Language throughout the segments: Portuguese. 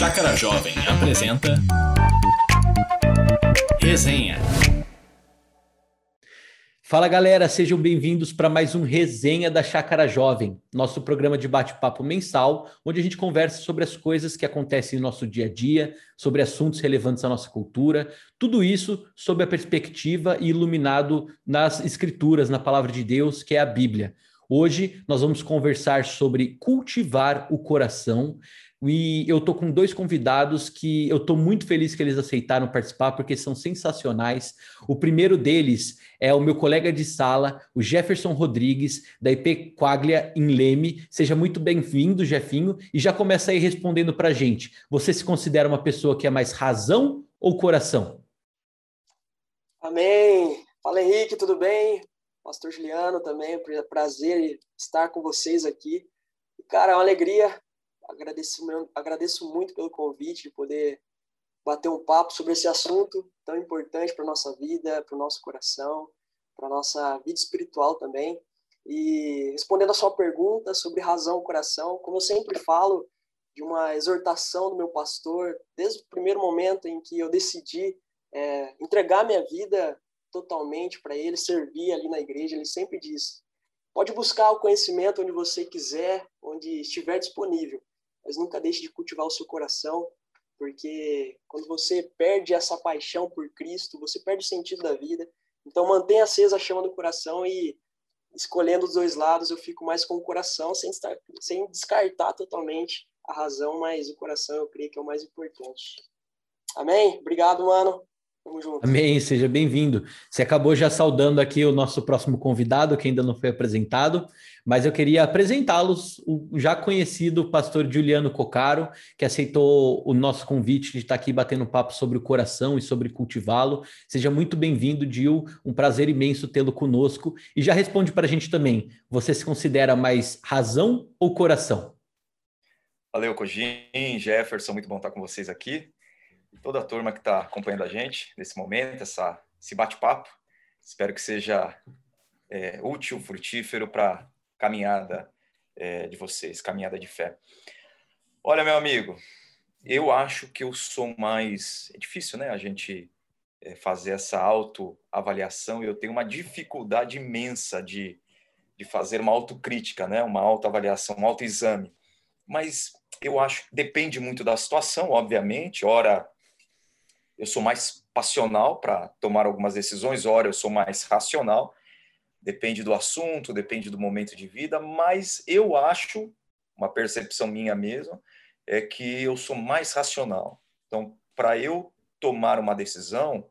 Chácara Jovem apresenta Resenha. Fala galera, sejam bem-vindos para mais um Resenha da Chácara Jovem, nosso programa de bate-papo mensal, onde a gente conversa sobre as coisas que acontecem no nosso dia a dia, sobre assuntos relevantes à nossa cultura, tudo isso sob a perspectiva e iluminado nas escrituras, na palavra de Deus, que é a Bíblia. Hoje nós vamos conversar sobre cultivar o coração. E eu tô com dois convidados que eu tô muito feliz que eles aceitaram participar, porque são sensacionais. O primeiro deles é o meu colega de sala, o Jefferson Rodrigues, da IP Quaglia em Leme. Seja muito bem-vindo, Jefinho, e já começa aí respondendo para gente. Você se considera uma pessoa que é mais razão ou coração? Amém. Fala Henrique, tudo bem? Pastor Juliano também, prazer estar com vocês aqui. Cara, é uma alegria. Agradeço, agradeço muito pelo convite de poder bater um papo sobre esse assunto tão importante para nossa vida, para o nosso coração, para nossa vida espiritual também. E respondendo a sua pergunta sobre razão e coração, como eu sempre falo de uma exortação do meu pastor, desde o primeiro momento em que eu decidi é, entregar minha vida totalmente para ele, servir ali na igreja, ele sempre diz: pode buscar o conhecimento onde você quiser, onde estiver disponível, mas nunca deixe de cultivar o seu coração, porque quando você perde essa paixão por Cristo, você perde o sentido da vida. Então mantenha acesa a chama do coração e escolhendo os dois lados, eu fico mais com o coração, sem, estar, sem descartar totalmente a razão, mas o coração eu creio que é o mais importante. Amém? Obrigado, mano. Amém, seja bem-vindo. Você acabou já saudando aqui o nosso próximo convidado, que ainda não foi apresentado, mas eu queria apresentá-los, o já conhecido pastor Juliano Cocaro, que aceitou o nosso convite de estar aqui batendo papo sobre o coração e sobre cultivá-lo. Seja muito bem-vindo, Gil, um prazer imenso tê-lo conosco. E já responde para a gente também, você se considera mais razão ou coração? Valeu, Cogin, Jefferson, muito bom estar com vocês aqui toda a turma que está acompanhando a gente nesse momento, essa, esse bate-papo. Espero que seja é, útil, frutífero para caminhada é, de vocês, caminhada de fé. Olha, meu amigo, eu acho que eu sou mais. É difícil, né? A gente é, fazer essa autoavaliação. Eu tenho uma dificuldade imensa de, de fazer uma autocrítica, né? Uma autoavaliação, um autoexame. Mas eu acho que depende muito da situação, obviamente. Ora, eu sou mais passional para tomar algumas decisões, ora eu sou mais racional. Depende do assunto, depende do momento de vida, mas eu acho, uma percepção minha mesmo, é que eu sou mais racional. Então, para eu tomar uma decisão,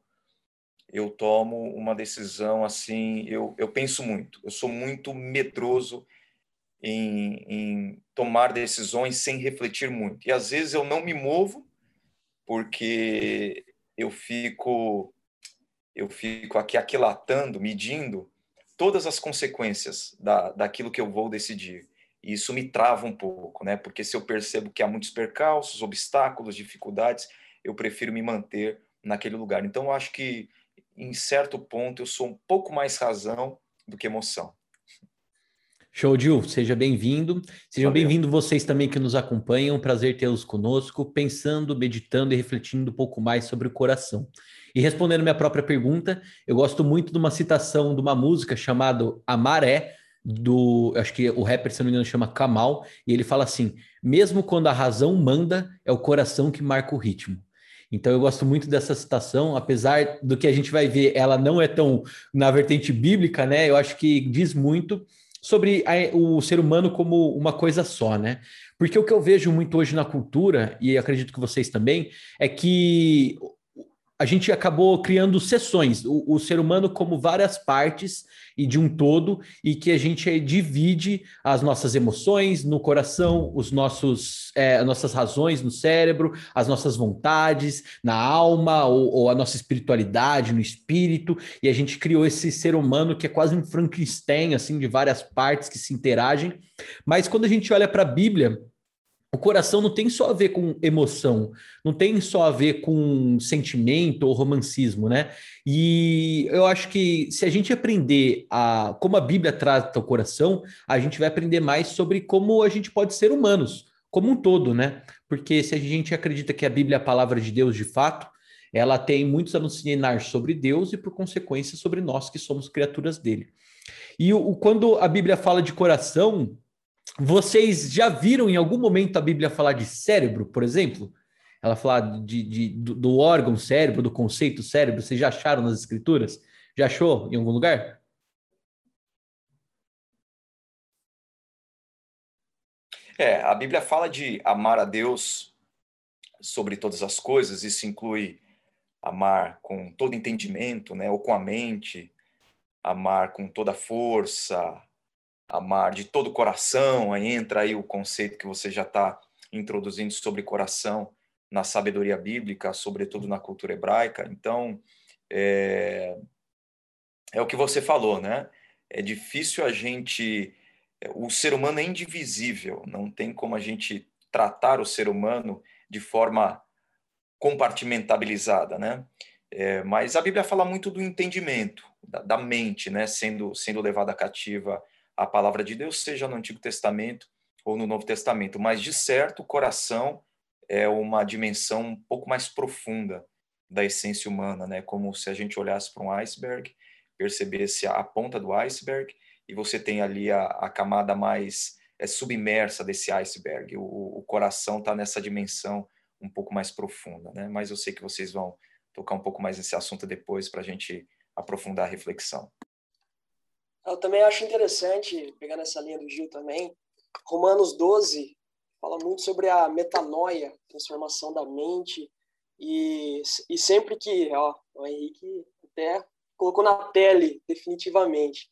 eu tomo uma decisão assim, eu, eu penso muito, eu sou muito medroso em, em tomar decisões sem refletir muito. E às vezes eu não me movo porque eu fico eu fico aqui aquilatando, medindo todas as consequências da, daquilo que eu vou decidir. E isso me trava um pouco, né? Porque se eu percebo que há muitos percalços, obstáculos, dificuldades, eu prefiro me manter naquele lugar. Então, eu acho que, em certo ponto, eu sou um pouco mais razão do que emoção. Show, Gil, seja bem-vindo. Sejam bem-vindos vocês também que nos acompanham. Prazer tê-los conosco, pensando, meditando e refletindo um pouco mais sobre o coração. E respondendo minha própria pergunta, eu gosto muito de uma citação de uma música chamada Amaré, do, acho que o rapper, se não me engano, chama Kamal, e ele fala assim: mesmo quando a razão manda, é o coração que marca o ritmo. Então eu gosto muito dessa citação, apesar do que a gente vai ver, ela não é tão na vertente bíblica, né? Eu acho que diz muito sobre a, o ser humano como uma coisa só, né? Porque o que eu vejo muito hoje na cultura, e acredito que vocês também, é que a gente acabou criando sessões, o, o, ser humano como várias partes e de um todo, e que a gente divide as nossas emoções no coração, os nossos, é, as nossas razões no cérebro, as nossas vontades na alma, ou, ou, a nossa espiritualidade no espírito, e a gente criou esse ser humano que é quase um Frankenstein, assim, de várias partes que se interagem. Mas quando a gente olha para a Bíblia, o coração não tem só a ver com emoção, não tem só a ver com sentimento ou romancismo, né? E eu acho que se a gente aprender a como a Bíblia trata o coração, a gente vai aprender mais sobre como a gente pode ser humanos, como um todo, né? Porque se a gente acredita que a Bíblia é a palavra de Deus de fato, ela tem muitos a sobre Deus e, por consequência, sobre nós que somos criaturas dele. E o, quando a Bíblia fala de coração, vocês já viram em algum momento a Bíblia falar de cérebro, por exemplo? Ela fala de, de do, do, órgão cérebro, do conceito cérebro. Vocês já acharam nas escrituras? Já achou em algum lugar? É, a Bíblia fala de amar a Deus sobre todas as coisas. Isso inclui amar com todo entendimento, né, ou com a mente, amar com toda força, amar de todo o coração. Aí entra aí o conceito que você já está introduzindo sobre coração na sabedoria bíblica, sobretudo na cultura hebraica. Então, é, é o que você falou, né? É difícil a gente. O ser humano é indivisível, não tem como a gente tratar o ser humano de forma compartimentabilizada, né? É, mas a Bíblia fala muito do entendimento, da, da, mente, né? Sendo, sendo levada cativa a palavra de Deus, seja no Antigo Testamento ou no Novo Testamento. Mas, de certo, o coração é uma dimensão um pouco mais profunda da essência humana, né? Como se a gente olhasse para um iceberg, percebesse a, ponta do iceberg e você tem ali a, a camada mais é, submersa desse iceberg. O, o coração está nessa dimensão um pouco mais profunda, né? Mas eu sei que vocês vão tocar um pouco mais nesse assunto depois para a gente aprofundar a reflexão. Eu também acho interessante, pegando essa linha do Gil também, Romanos 12 fala muito sobre a metanoia, transformação da mente, e, e sempre que, ó, o Henrique até colocou na pele, definitivamente.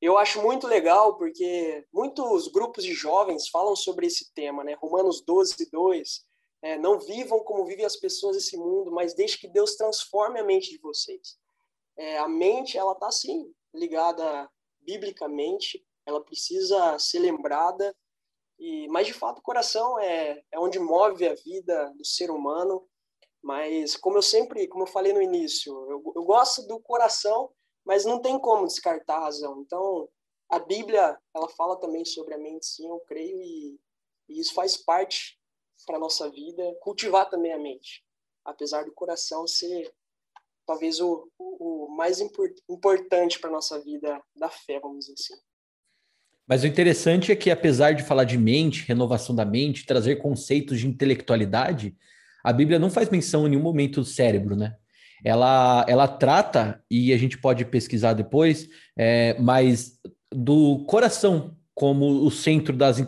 Eu acho muito legal porque muitos grupos de jovens falam sobre esse tema, né? Romanos 12, 2. É, não vivam como vivem as pessoas desse mundo, mas deixe que Deus transforme a mente de vocês. É, a mente, ela está, sim, ligada biblicamente, ela precisa ser lembrada e, mas, de fato, o coração é, é onde move a vida do ser humano. Mas, como eu sempre, como eu falei no início, eu, eu gosto do coração, mas não tem como descartar a razão. Então, a Bíblia, ela fala também sobre a mente, sim, eu creio, e, e isso faz parte para nossa vida, cultivar também a mente. Apesar do coração ser talvez o, o mais import, importante para nossa vida da fé, vamos dizer assim. Mas o interessante é que, apesar de falar de mente, renovação da mente, trazer conceitos de intelectualidade, a Bíblia não faz menção em nenhum momento do cérebro, né? Ela, ela trata, e a gente pode pesquisar depois, é, mas do coração como o centro das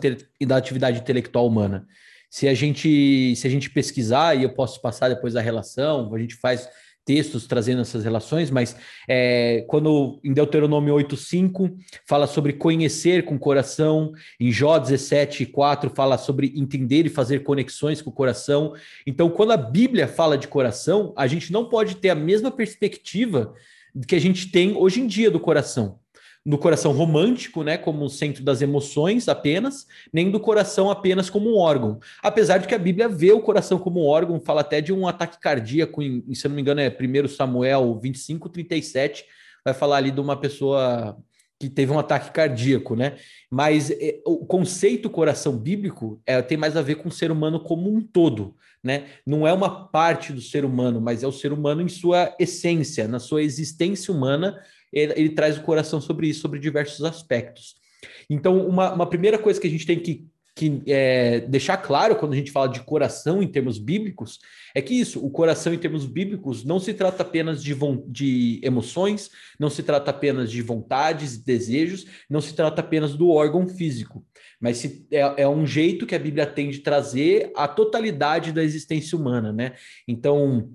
da atividade intelectual humana. Se a gente se a gente pesquisar, e eu posso passar depois a relação, a gente faz textos trazendo essas relações, mas é, quando em Deuteronômio 8,5 fala sobre conhecer com o coração, em Jó 17,4 fala sobre entender e fazer conexões com o coração. Então, quando a Bíblia fala de coração, a gente não pode ter a mesma perspectiva que a gente tem hoje em dia do coração no coração romântico, né, como centro das emoções apenas, nem do coração apenas como um órgão. Apesar de que a Bíblia vê o coração como um órgão, fala até de um ataque cardíaco, em, se não me engano é 1 Samuel 25, 37, vai falar ali de uma pessoa que teve um ataque cardíaco, né? Mas é, o conceito coração bíblico é, tem mais a ver com o ser humano como um todo, né? Não é uma parte do ser humano, mas é o ser humano em sua essência, na sua existência humana, ele, ele traz o coração sobre isso, sobre diversos aspectos. Então, uma, uma primeira coisa que a gente tem que, que é, deixar claro quando a gente fala de coração em termos bíblicos é que isso, o coração em termos bíblicos, não se trata apenas de, de emoções, não se trata apenas de vontades e desejos, não se trata apenas do órgão físico, mas se, é, é um jeito que a Bíblia tem de trazer a totalidade da existência humana, né? Então,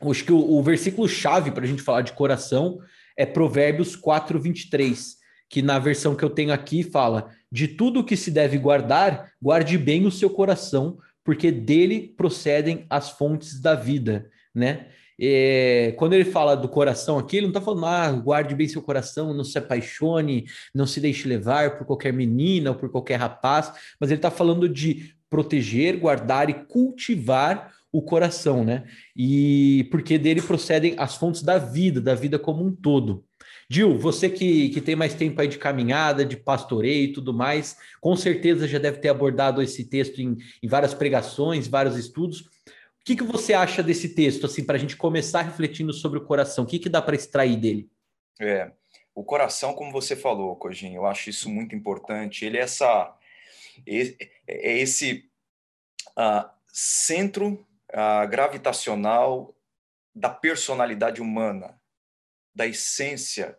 acho que o, o versículo chave para a gente falar de coração é Provérbios 4, 23, que na versão que eu tenho aqui fala: De tudo que se deve guardar, guarde bem o seu coração, porque dele procedem as fontes da vida, né? É, quando ele fala do coração aqui, ele não está falando, ah, guarde bem seu coração, não se apaixone, não se deixe levar por qualquer menina ou por qualquer rapaz, mas ele está falando de proteger, guardar e cultivar o coração, né? E porque dele procedem as fontes da vida, da vida como um todo. Gil, você que, que tem mais tempo aí de caminhada, de pastoreio e tudo mais, com certeza já deve ter abordado esse texto em, em várias pregações, vários estudos. O que, que você acha desse texto, assim, para a gente começar refletindo sobre o coração? O que, que dá para extrair dele? É, o coração, como você falou, Cojinho, eu acho isso muito importante. Ele é essa, é esse uh, centro gravitacional da personalidade humana, da essência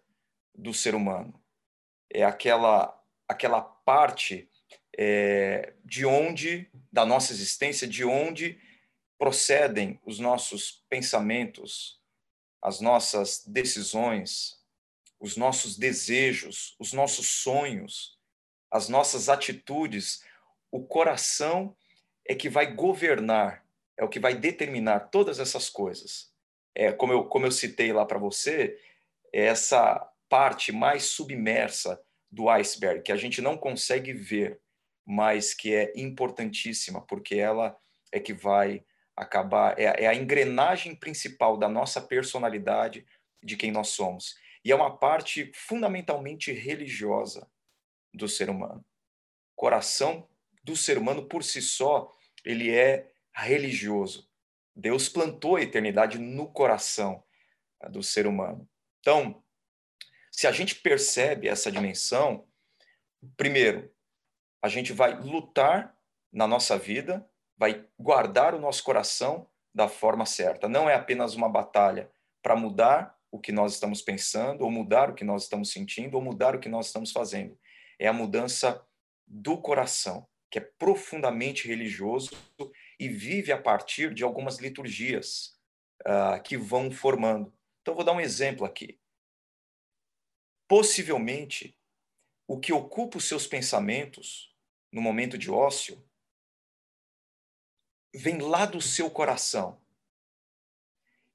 do ser humano. É aquela, aquela parte é, de onde, da nossa existência, de onde procedem os nossos pensamentos, as nossas decisões, os nossos desejos, os nossos sonhos, as nossas atitudes, o coração é que vai governar, é o que vai determinar todas essas coisas. É, como, eu, como eu citei lá para você, é essa parte mais submersa do iceberg, que a gente não consegue ver, mas que é importantíssima, porque ela é que vai acabar, é, é a engrenagem principal da nossa personalidade, de quem nós somos. E é uma parte fundamentalmente religiosa do ser humano. O coração do ser humano por si só, ele é religioso. Deus plantou a eternidade no coração ah, do ser humano. Então, se a gente percebe essa dimensão, primeiro, a gente vai lutar na nossa vida, vai guardar o nosso coração da forma certa. Não é apenas uma batalha para mudar o que nós estamos pensando, ou mudar o que nós estamos sentindo, ou mudar o que nós estamos fazendo. É a mudança do coração, que é profundamente religioso e vive a partir de algumas liturgias uh, que vão formando. Então, vou dar um exemplo aqui. Possivelmente, o que ocupa os seus pensamentos no momento de ócio vem lá do seu coração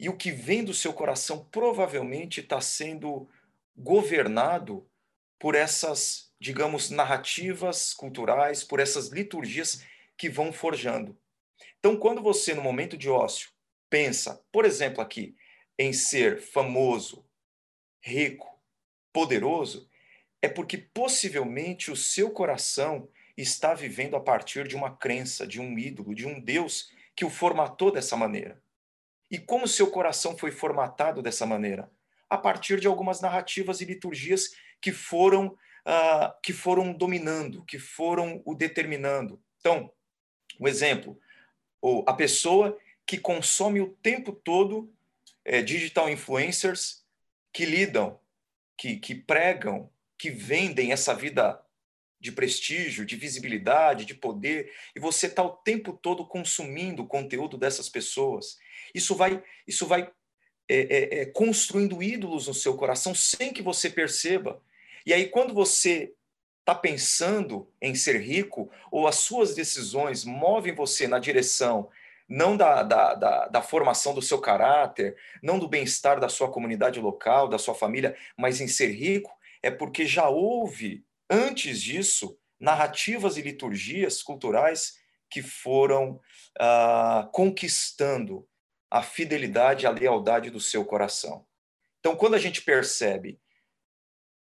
e o que vem do seu coração provavelmente está sendo governado por essas, digamos, narrativas culturais, por essas liturgias que vão forjando. Então, quando você, no momento de ócio, pensa, por exemplo, aqui, em ser famoso, rico, poderoso, é porque possivelmente o seu coração está vivendo a partir de uma crença, de um ídolo, de um Deus que o formatou dessa maneira. E como seu coração foi formatado dessa maneira? A partir de algumas narrativas e liturgias que foram, uh, que foram dominando, que foram o determinando. Então, um exemplo, ou a pessoa que consome o tempo todo é, digital influencers que lidam, que, que pregam, que vendem essa vida de prestígio, de visibilidade, de poder, e você está o tempo todo consumindo o conteúdo dessas pessoas. Isso vai, isso vai é, é, é, construindo ídolos no seu coração sem que você perceba. E aí, quando você está pensando em ser rico, ou as suas decisões movem você na direção não da, da, da, da formação do seu caráter, não do bem-estar da sua comunidade local, da sua família, mas em ser rico, é porque já houve antes disso, narrativas e liturgias culturais que foram ah, conquistando a fidelidade e a lealdade do seu coração. Então, quando a gente percebe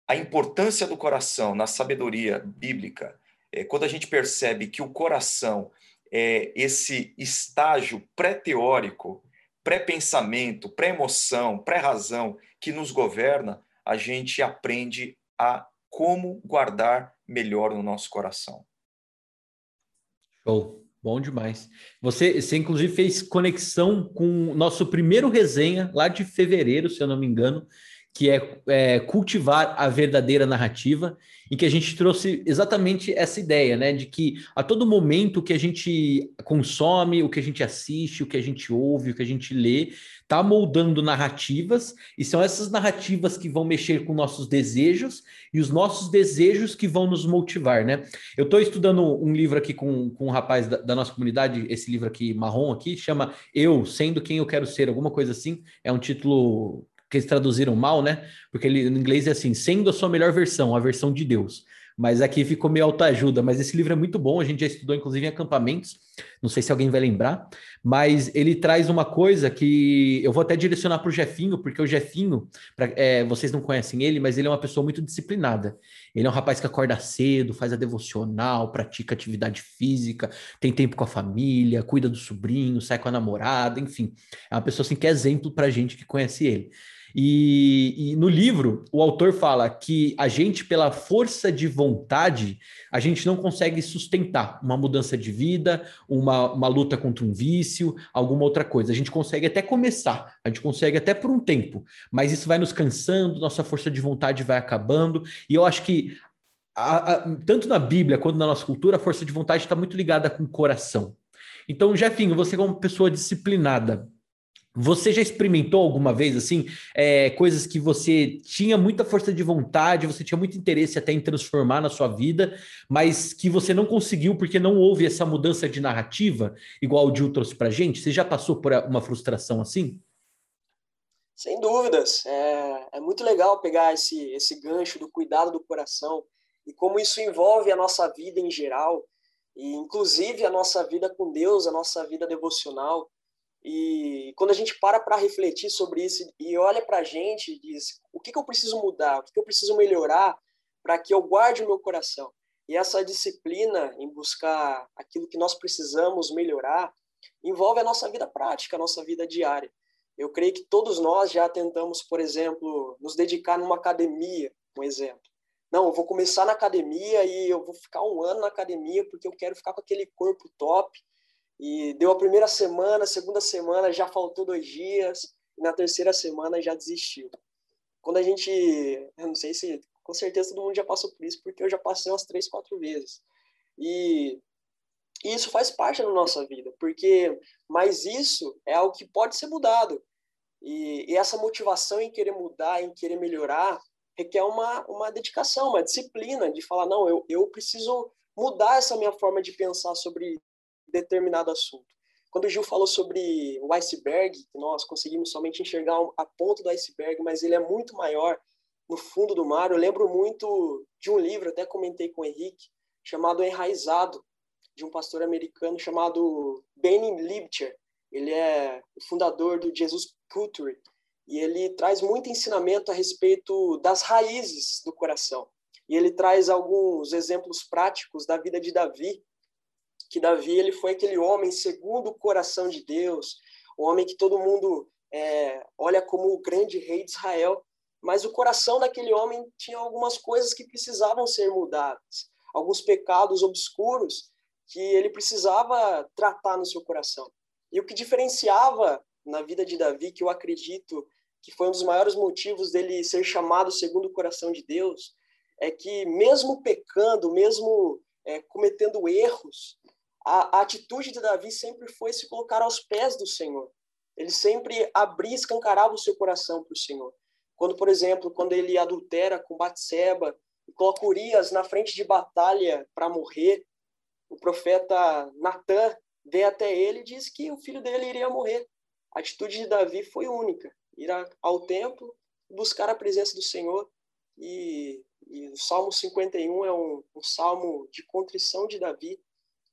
a importância do coração na sabedoria bíblica, é, quando a gente percebe que o coração é esse estágio pré-teórico, pré-pensamento, pré-emoção, pré-razão que nos governa, a gente aprende a como guardar melhor no nosso coração. Show. Bom demais. Você, você, inclusive, fez conexão com o nosso primeiro resenha, lá de fevereiro, se eu não me engano, que é, é, cultivar a verdadeira narrativa, em que a gente trouxe exatamente essa ideia, né? De que a todo momento que a gente consome, o que a gente assiste, o que a gente ouve, o que a gente lê, está moldando narrativas, e são essas narrativas que vão mexer com nossos desejos e os nossos desejos que vão nos motivar, né? Eu estou estudando um livro aqui com, com um rapaz da, da, nossa comunidade, esse livro aqui marrom aqui, chama Eu Sendo Quem Eu Quero Ser, alguma coisa assim. É um título que eles traduziram mal, né? Porque ele, em inglês é assim, sendo a sua melhor versão, a versão de Deus. mas aqui ficou meio autoajuda. Mas esse livro é muito bom, a gente já estudou, inclusive, em acampamentos. Não sei se alguém vai lembrar, mas ele traz uma coisa que eu vou até direcionar para o Jefinho, porque o Jefinho, pra, é, vocês não conhecem ele, mas ele é uma pessoa muito disciplinada. Ele é um rapaz que acorda cedo, faz a devocional, pratica atividade física, tem tempo com a família, cuida do sobrinho, sai com a namorada, enfim. É uma pessoa assim, que é exemplo para gente que conhece ele. E, e, no livro, o autor fala que a gente, pela força de vontade, a gente não consegue sustentar uma mudança de vida, uma, uma luta contra um vício, alguma outra coisa. A gente consegue até começar, a gente consegue até por um tempo, mas isso vai nos cansando, nossa força de vontade vai acabando. E eu acho que a, a, tanto na Bíblia quanto na nossa cultura, a força de vontade está muito ligada com o coração. Então, Jefinho, você como pessoa disciplinada, você já experimentou alguma vez, assim, é, coisas que você tinha muita força de vontade, você tinha muito interesse até em transformar na sua vida, mas que você não conseguiu porque não houve essa mudança de narrativa, igual o Gil trouxe pra gente? Você já passou por uma frustração assim? Sem dúvidas. É, é muito legal pegar esse, esse gancho do cuidado do coração e como isso envolve a nossa vida em geral, e inclusive a nossa vida com Deus, a nossa vida devocional. E quando a gente para para refletir sobre isso e olha para a gente e diz: o que, que eu preciso mudar? O que, que eu preciso melhorar para que eu guarde o meu coração? E essa disciplina em buscar aquilo que nós precisamos melhorar envolve a nossa vida prática, a nossa vida diária. Eu creio que todos nós já tentamos, por exemplo, nos dedicar numa academia, um exemplo. Não, eu vou começar na academia e eu vou ficar um ano na academia porque eu quero ficar com aquele corpo top e deu a primeira semana, segunda semana já faltou dois dias, e na terceira semana já desistiu. Quando a gente, eu não sei se, com certeza todo mundo já passou por isso, porque eu já passei umas três, quatro vezes. E, e isso faz parte da nossa vida, porque, mas isso é algo que pode ser mudado. E, e essa motivação em querer mudar, em querer melhorar, requer uma, uma dedicação, uma disciplina de falar, não, eu, eu preciso mudar essa minha forma de pensar sobre determinado assunto. Quando o Gil falou sobre o iceberg, nós conseguimos somente enxergar a ponta do iceberg, mas ele é muito maior no fundo do mar, eu lembro muito de um livro, até comentei com o Henrique, chamado Enraizado, de um pastor americano chamado Benny Libcher. Ele é o fundador do Jesus Culture e ele traz muito ensinamento a respeito das raízes do coração. E ele traz alguns exemplos práticos da vida de Davi, que Davi ele foi aquele homem segundo o coração de Deus, o homem que todo mundo é, olha como o grande rei de Israel, mas o coração daquele homem tinha algumas coisas que precisavam ser mudadas, alguns pecados obscuros que ele precisava tratar no seu coração. E o que diferenciava na vida de Davi, que eu acredito que foi um dos maiores motivos dele ser chamado segundo o coração de Deus, é que mesmo pecando, mesmo é, cometendo erros, a, a atitude de Davi sempre foi se colocar aos pés do Senhor. Ele sempre abria, escancarava o seu coração para o Senhor. Quando, por exemplo, quando ele adultera com Batseba e coloca Urias na frente de batalha para morrer, o profeta Natan vem até ele e diz que o filho dele iria morrer. A atitude de Davi foi única: ir ao templo, buscar a presença do Senhor. E, e o Salmo 51 é um, um salmo de contrição de Davi,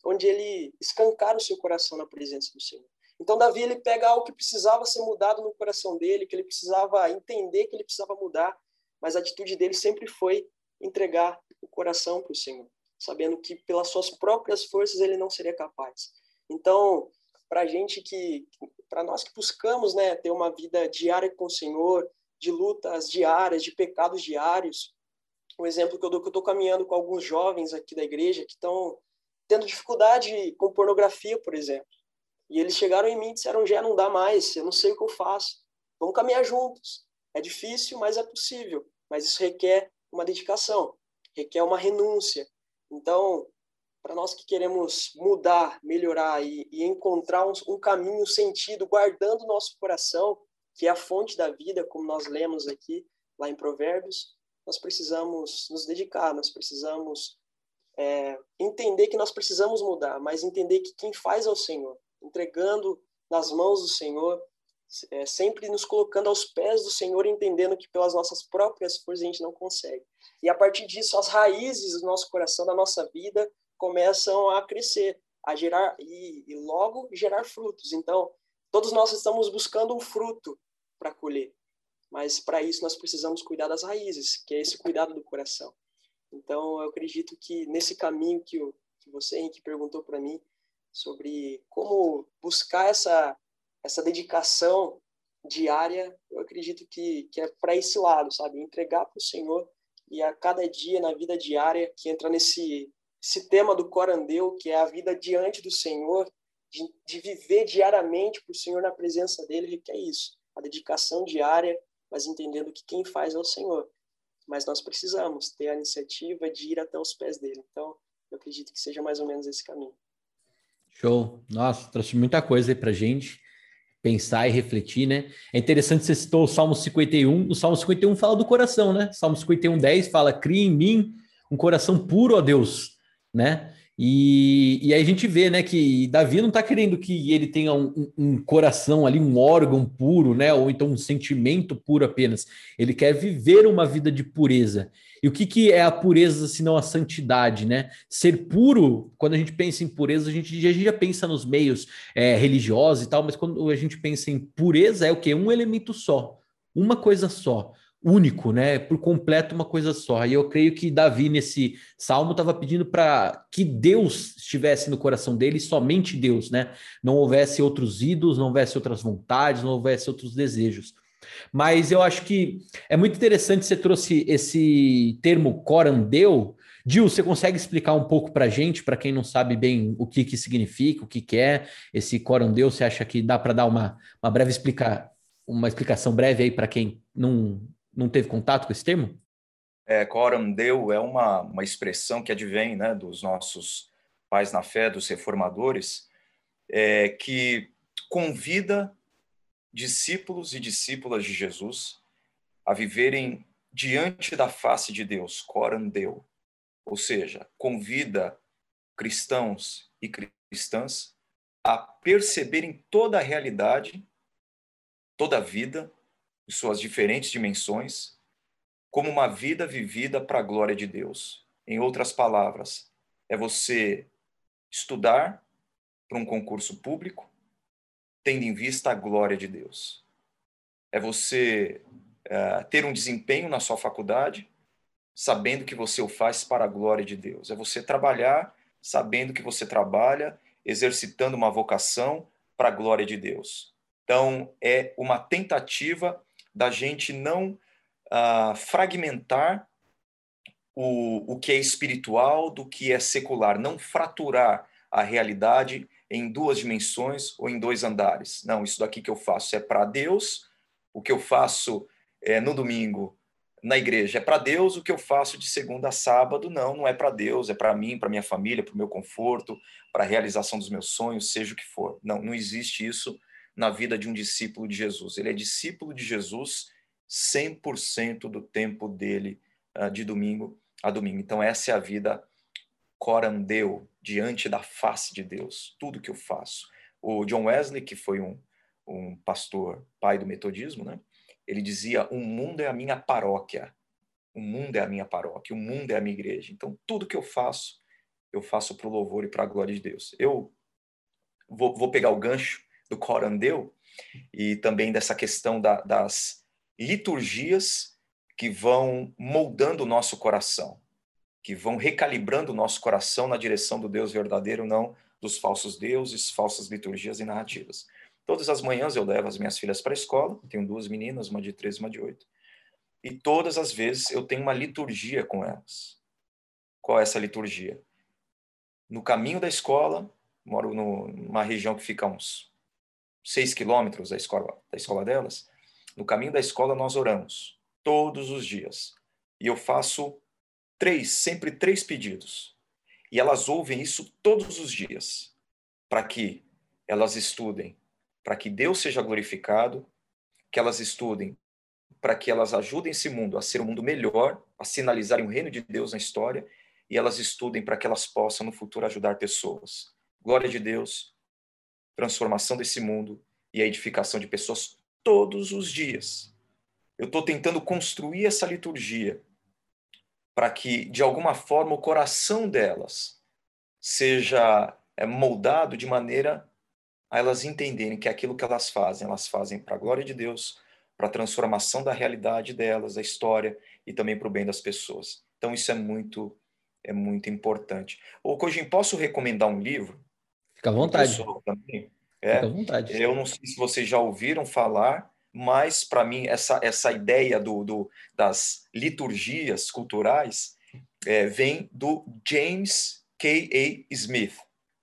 onde ele escancara o seu coração na presença do Senhor. Então Davi ele pega algo que precisava ser mudado no coração dele, que ele precisava entender que ele precisava mudar, mas a atitude dele sempre foi entregar o coração para o Senhor, sabendo que pelas suas próprias forças ele não seria capaz. Então, para gente que, para nós que buscamos, né, ter uma vida diária com o Senhor, de lutas diárias, de pecados diários, um exemplo que eu dou que eu estou caminhando com alguns jovens aqui da igreja que estão tendo dificuldade com pornografia, por exemplo. E eles chegaram em mim e disseram: já não dá mais, eu não sei o que eu faço. Vamos caminhar juntos. É difícil, mas é possível. Mas isso requer uma dedicação, requer uma renúncia. Então, para nós que queremos mudar, melhorar e, e encontrar um, um caminho, um sentido, guardando o nosso coração, que é a fonte da vida, como nós lemos aqui lá em Provérbios, nós precisamos nos dedicar, nós precisamos é, entender que nós precisamos mudar, mas entender que quem faz é o Senhor, entregando nas mãos do Senhor, é, sempre nos colocando aos pés do Senhor, entendendo que pelas nossas próprias forças a gente não consegue. E a partir disso, as raízes do nosso coração, da nossa vida, começam a crescer, a gerar e, e logo gerar frutos. Então, todos nós estamos buscando um fruto para colher, mas para isso nós precisamos cuidar das raízes, que é esse cuidado do coração. Então, eu acredito que nesse caminho que, o, que você, Henrique, perguntou para mim, sobre como buscar essa essa dedicação diária, eu acredito que, que é para esse lado, sabe? Entregar para o Senhor e a cada dia na vida diária, que entra nesse esse tema do corandeu, que é a vida diante do Senhor, de, de viver diariamente para o Senhor na presença dele, que é isso, a dedicação diária, mas entendendo que quem faz é o Senhor. Mas nós precisamos ter a iniciativa de ir até os pés dele. Então, eu acredito que seja mais ou menos esse caminho. Show. Nossa, trouxe muita coisa aí para gente pensar e refletir, né? É interessante você citou o Salmo 51. O Salmo 51 fala do coração, né? Salmo 51, 10 fala: Cria em mim um coração puro, ó Deus, né? E, e aí a gente vê, né, que Davi não está querendo que ele tenha um, um, coração ali, um órgão puro, né, ou então um sentimento puro apenas. Ele quer viver uma vida de pureza. E o que, que é a pureza senão a santidade, né? Ser puro, quando a gente pensa em pureza, a gente, a gente já pensa nos meios é, religiosos e tal, mas quando a gente pensa em pureza, é o quê? Um elemento só, uma coisa só único, né? Por completo uma coisa só. E eu creio que Davi nesse salmo estava pedindo para que Deus estivesse no coração dele, somente Deus, né? Não houvesse outros ídolos, não houvesse outras vontades, não houvesse outros desejos. Mas eu acho que é muito interessante você trouxe esse termo corandeu. Gil, você consegue explicar um pouco para gente, para quem não sabe bem o que, que significa, o que, que é esse corandeu? Você acha que dá para dar uma, uma breve explicar, uma explicação breve aí para quem não, não teve contato com esse termo? É, corandeu é uma, uma expressão que advém né, dos nossos pais na fé, dos reformadores, é, que convida discípulos e discípulas de Jesus a viverem diante da face de Deus, corandeu, ou seja, convida cristãos e cristãs a perceberem toda a realidade, toda a vida, em suas diferentes dimensões, como uma vida vivida para a glória de Deus. Em outras palavras, é você estudar para um concurso público, tendo em vista a glória de Deus. É você é, ter um desempenho na sua faculdade, sabendo que você o faz para a glória de Deus. É você trabalhar sabendo que você trabalha, exercitando uma vocação para a glória de Deus. Então, é uma tentativa da gente não uh, fragmentar o, o que é espiritual do que é secular, não fraturar a realidade em duas dimensões ou em dois andares. Não, isso daqui que eu faço é para Deus, o que eu faço é, no domingo na igreja é para Deus, o que eu faço de segunda a sábado não, não é para Deus, é para mim, para minha família, para o meu conforto, para a realização dos meus sonhos, seja o que for. Não, não existe isso na vida de um discípulo de Jesus. Ele é discípulo de Jesus 100% do tempo dele uh, de domingo a domingo. Então essa é a vida corandeu, diante da face de Deus, tudo que eu faço. O John Wesley, que foi um, um pastor, pai do metodismo, né? ele dizia: O mundo é a minha paróquia, o mundo é a minha paróquia, o mundo é a minha igreja. Então, tudo que eu faço, eu faço para o louvor e para a glória de Deus. Eu vou, vou, pegar o gancho do corandeu e também dessa questão da, das liturgias que vão moldando o nosso coração que vão recalibrando o nosso coração na direção do Deus verdadeiro, não dos falsos deuses, falsas liturgias e narrativas. Todas as manhãs eu levo as minhas filhas para a escola, tenho duas meninas, uma de três e uma de oito, e todas as vezes eu tenho uma liturgia com elas. Qual é essa liturgia? No caminho da escola, moro numa região que fica uns seis quilômetros da escola, da escola delas, no caminho da escola nós oramos todos os dias. E eu faço três, sempre três pedidos. E elas ouvem isso todos os dias, para que elas estudem, para que Deus seja glorificado, que elas estudem, para que elas ajudem esse mundo a ser um mundo melhor, a sinalizarem o reino de Deus na história, e elas estudem para que elas possam no futuro ajudar pessoas. Glória de Deus, transformação desse mundo e a edificação de pessoas todos os dias. Eu estou tentando construir essa liturgia para que, de alguma forma, o coração delas seja é, moldado de maneira a elas entenderem que aquilo que elas fazem, elas fazem para a glória de Deus, para a transformação da realidade delas, da história e também para o bem das pessoas. Então isso é muito é muito importante. Ô Cojin, posso recomendar um livro? Fica à vontade. Também? É, Fica à vontade. Eu não sei se vocês já ouviram falar, mas para mim essa essa ideia do, do das liturgias culturais é, vem do James K. A. Smith.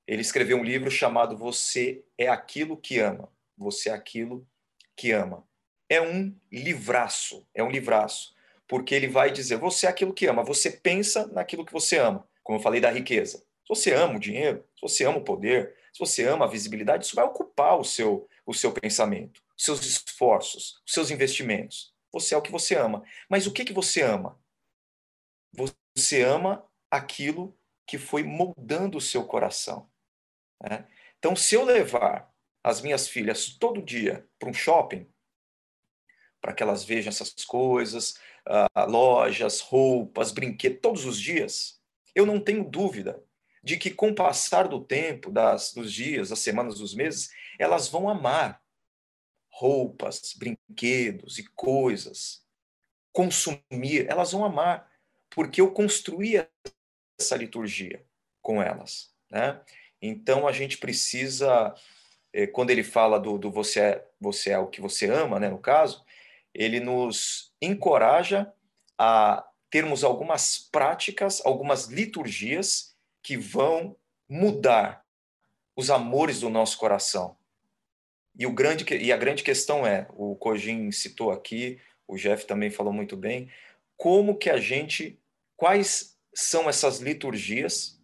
Ele escreveu um livro chamado Você é aquilo que ama. Você é aquilo que ama. É um livraço, é um livraço, porque ele vai dizer: você é aquilo que ama, você pensa naquilo que você ama. Como eu falei da riqueza. Se você ama o dinheiro, se você ama o poder, se você ama a visibilidade, isso vai ocupar o seu, o seu pensamento, os seus esforços, os seus investimentos. Você é o que você ama. Mas o que, que você ama? Você ama aquilo que foi moldando o seu coração. Né? Então, se eu levar as minhas filhas todo dia para um shopping, para que elas vejam essas coisas, uh, lojas, roupas, brinquedos, todos os dias, eu não tenho dúvida de que, com o passar do tempo, das, dos dias, das semanas, dos meses, elas vão amar roupas, brinquedos e coisas, consumir, elas vão amar, porque eu construí essa liturgia com elas. Né? Então a gente precisa, eh, quando ele fala do, do você, é, você é o que você ama, né, no caso, ele nos encoraja a termos algumas práticas, algumas liturgias que vão mudar os amores do nosso coração. E, o grande, e a grande questão é, o Cojin citou aqui, o Jeff também falou muito bem, como que a gente, quais são essas liturgias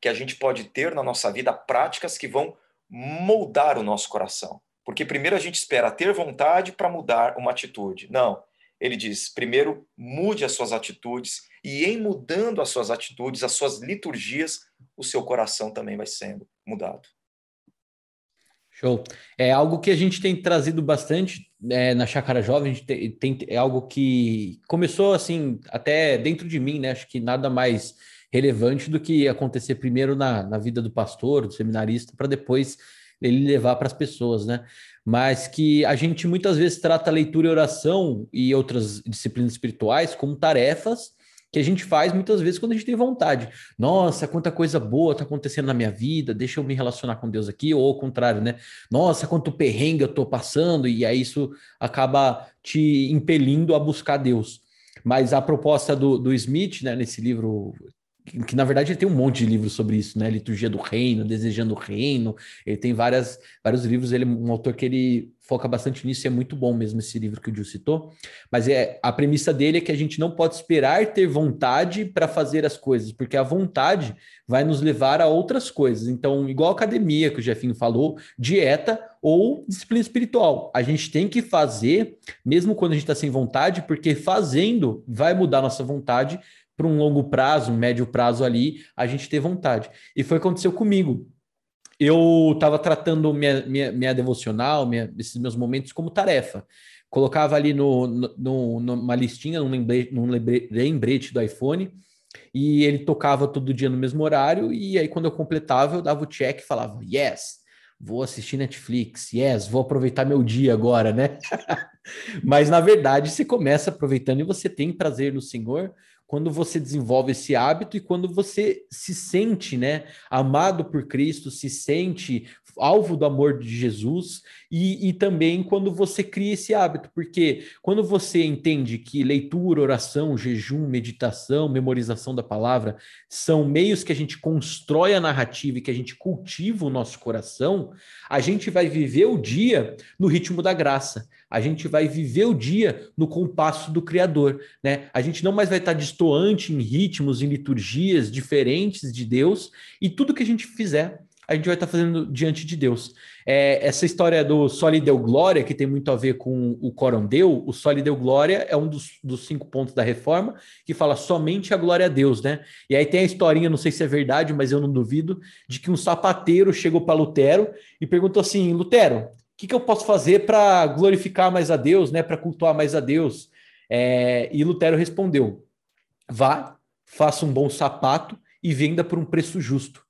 que a gente pode ter na nossa vida práticas que vão moldar o nosso coração. Porque primeiro a gente espera ter vontade para mudar uma atitude. Não. Ele diz: primeiro mude as suas atitudes, e em mudando as suas atitudes, as suas liturgias, o seu coração também vai sendo mudado. Show. É algo que a gente tem trazido bastante é, na Chácara Jovem, tem, tem, é algo que começou assim, até dentro de mim, né? Acho que nada mais relevante do que acontecer primeiro na, na vida do pastor, do seminarista, para depois ele levar para as pessoas, né? Mas que a gente muitas vezes trata leitura e oração e outras disciplinas espirituais como tarefas que a gente faz muitas vezes quando a gente tem vontade. Nossa, quanta coisa boa está acontecendo na minha vida, deixa eu me relacionar com Deus aqui, ou ao contrário, né? Nossa, quanto perrengue eu estou passando, e aí isso acaba te impelindo a buscar Deus. Mas a proposta do, do Smith, né, nesse livro que, na verdade ele tem um monte de livros sobre isso, né? Liturgia do Reino, Desejando o Reino. Ele tem várias, vários livros. Ele é um autor que ele foca bastante nisso e é muito bom mesmo esse livro que o Gil citou. Mas é a premissa dele é que a gente não pode esperar ter vontade para fazer as coisas, porque a vontade vai nos levar a outras coisas. Então, igual academia que o Jefinho falou, dieta ou disciplina espiritual. A gente tem que fazer, mesmo quando a gente está sem vontade, porque fazendo vai mudar nossa vontade para um longo prazo, médio prazo ali, a gente ter vontade. E foi o que aconteceu comigo. Eu estava tratando minha, minha, minha devocional, minha, esses meus momentos como tarefa. Colocava ali no, no, numa listinha, num lembrete, num lembrete do iPhone, e ele tocava todo dia no mesmo horário, e aí quando eu completava, eu dava o check e falava, yes, vou assistir Netflix, yes, vou aproveitar meu dia agora, né? Mas na verdade, você começa aproveitando e você tem prazer no Senhor, quando você desenvolve esse hábito e quando você se sente, né, amado por Cristo, se sente alvo do amor de Jesus e, e também quando você cria esse hábito, porque quando você entende que leitura, oração, jejum, meditação, memorização da palavra são meios que a gente constrói a narrativa e que a gente cultiva o nosso coração, a gente vai viver o dia no ritmo da graça a gente vai viver o dia no compasso do Criador, né? A gente não mais vai estar distoante em ritmos, em liturgias diferentes de Deus, e tudo que a gente fizer, a gente vai estar fazendo diante de Deus. É, essa história do Soli Deu Glória, que tem muito a ver com o Coram Deu, o Soli Deu Glória é um dos, dos cinco pontos da reforma, que fala somente a glória a Deus, né? E aí tem a historinha, não sei se é verdade, mas eu não duvido, de que um sapateiro chegou para Lutero e perguntou assim: Lutero, que, que eu posso fazer para glorificar mais a Deus, né? Para cultuar mais a Deus? É, e Lutero respondeu: vá, faça um bom sapato e venda por um preço justo.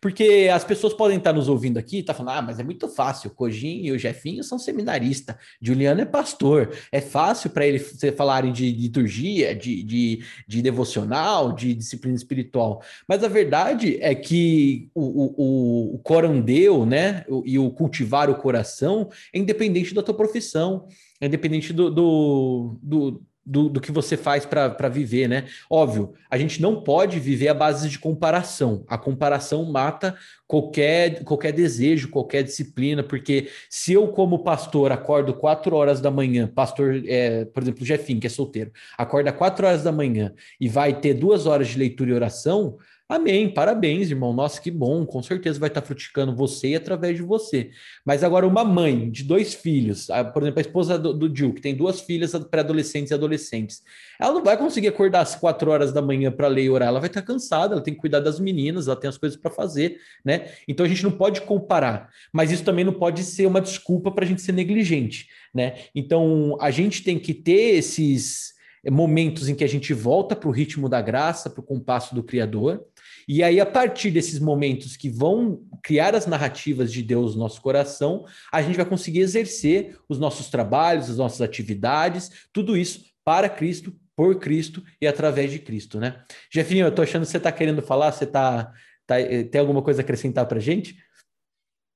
Porque as pessoas podem estar nos ouvindo aqui e tá falando, ah, mas é muito fácil, o e o Jefinho são seminaristas, Juliano é pastor, é fácil para eles falarem de liturgia, de, de, de, devocional, de disciplina espiritual. Mas a verdade é que o, o, o corandeu, né, e o cultivar o coração é independente da tua profissão, é independente do, do, do do, do que você faz para viver, né? Óbvio, a gente não pode viver à base de comparação. A comparação mata qualquer, qualquer desejo, qualquer disciplina, porque se eu, como pastor, acordo quatro horas da manhã, pastor, é, por exemplo, o Jefinho, que é solteiro, acorda quatro horas da manhã e vai ter duas horas de leitura e oração, Amém, parabéns, irmão. Nossa, que bom, com certeza vai estar frutificando você e através de você. Mas agora, uma mãe de dois filhos, por exemplo, a esposa do, Gil, que tem duas filhas pré-adolescentes e adolescentes, ela não vai conseguir acordar às quatro horas da manhã para ler e orar, ela vai estar cansada, ela tem que cuidar das meninas, ela tem as coisas para fazer, né? Então a gente não pode comparar, mas isso também não pode ser uma desculpa para a gente ser negligente, né? Então a gente tem que ter esses momentos em que a gente volta para o ritmo da graça, para o compasso do Criador e aí, a partir desses momentos que vão criar as narrativas de Deus no nosso coração, a gente vai conseguir exercer os nossos trabalhos, as nossas atividades, tudo isso para Cristo, por Cristo e através de Cristo, né? Jefinho, eu tô achando que você está querendo falar, você tá, tá, eh, tem alguma coisa a acrescentar para gente?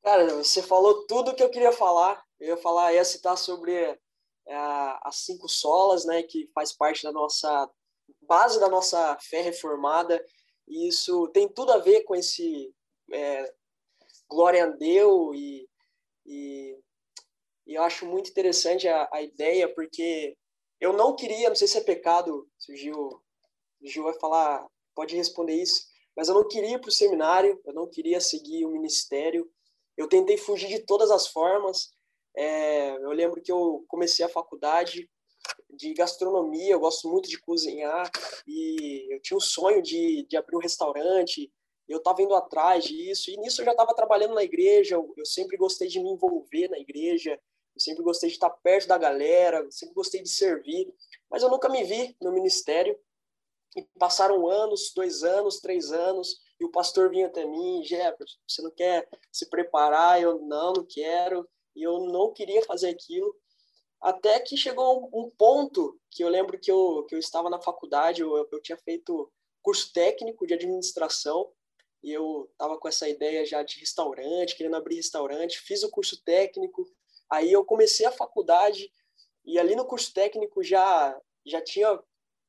Cara, você falou tudo que eu queria falar. Eu ia falar, ia citar sobre é, as cinco solas, né, que faz parte da nossa base da nossa fé reformada. E isso tem tudo a ver com esse é, glória a Deus e, e, e, eu acho muito interessante a, a, ideia, porque eu não queria, não sei se é pecado, se o Gil, o Gil vai falar, pode responder isso, mas eu não queria ir para o seminário, eu não queria seguir o ministério, eu tentei fugir de todas as formas, é, eu lembro que eu comecei a faculdade de gastronomia, eu gosto muito de cozinhar e eu tinha o sonho de, de abrir um restaurante. Eu estava indo atrás disso e nisso eu já estava trabalhando na igreja. Eu, eu, sempre gostei de me envolver na igreja, eu sempre gostei de estar perto da galera, sempre gostei de servir, mas eu nunca me vi no ministério. E passaram anos, dois anos, três anos, e o pastor vinha até mim, Jefferson, você não quer se preparar? Eu não, não quero. E eu não queria fazer aquilo. Até que chegou um ponto que eu lembro que eu, que eu estava na faculdade, eu, eu tinha feito curso técnico de administração, e eu estava com essa ideia já de restaurante, querendo abrir restaurante, fiz o curso técnico, aí eu comecei a faculdade, e ali no curso técnico já, já tinha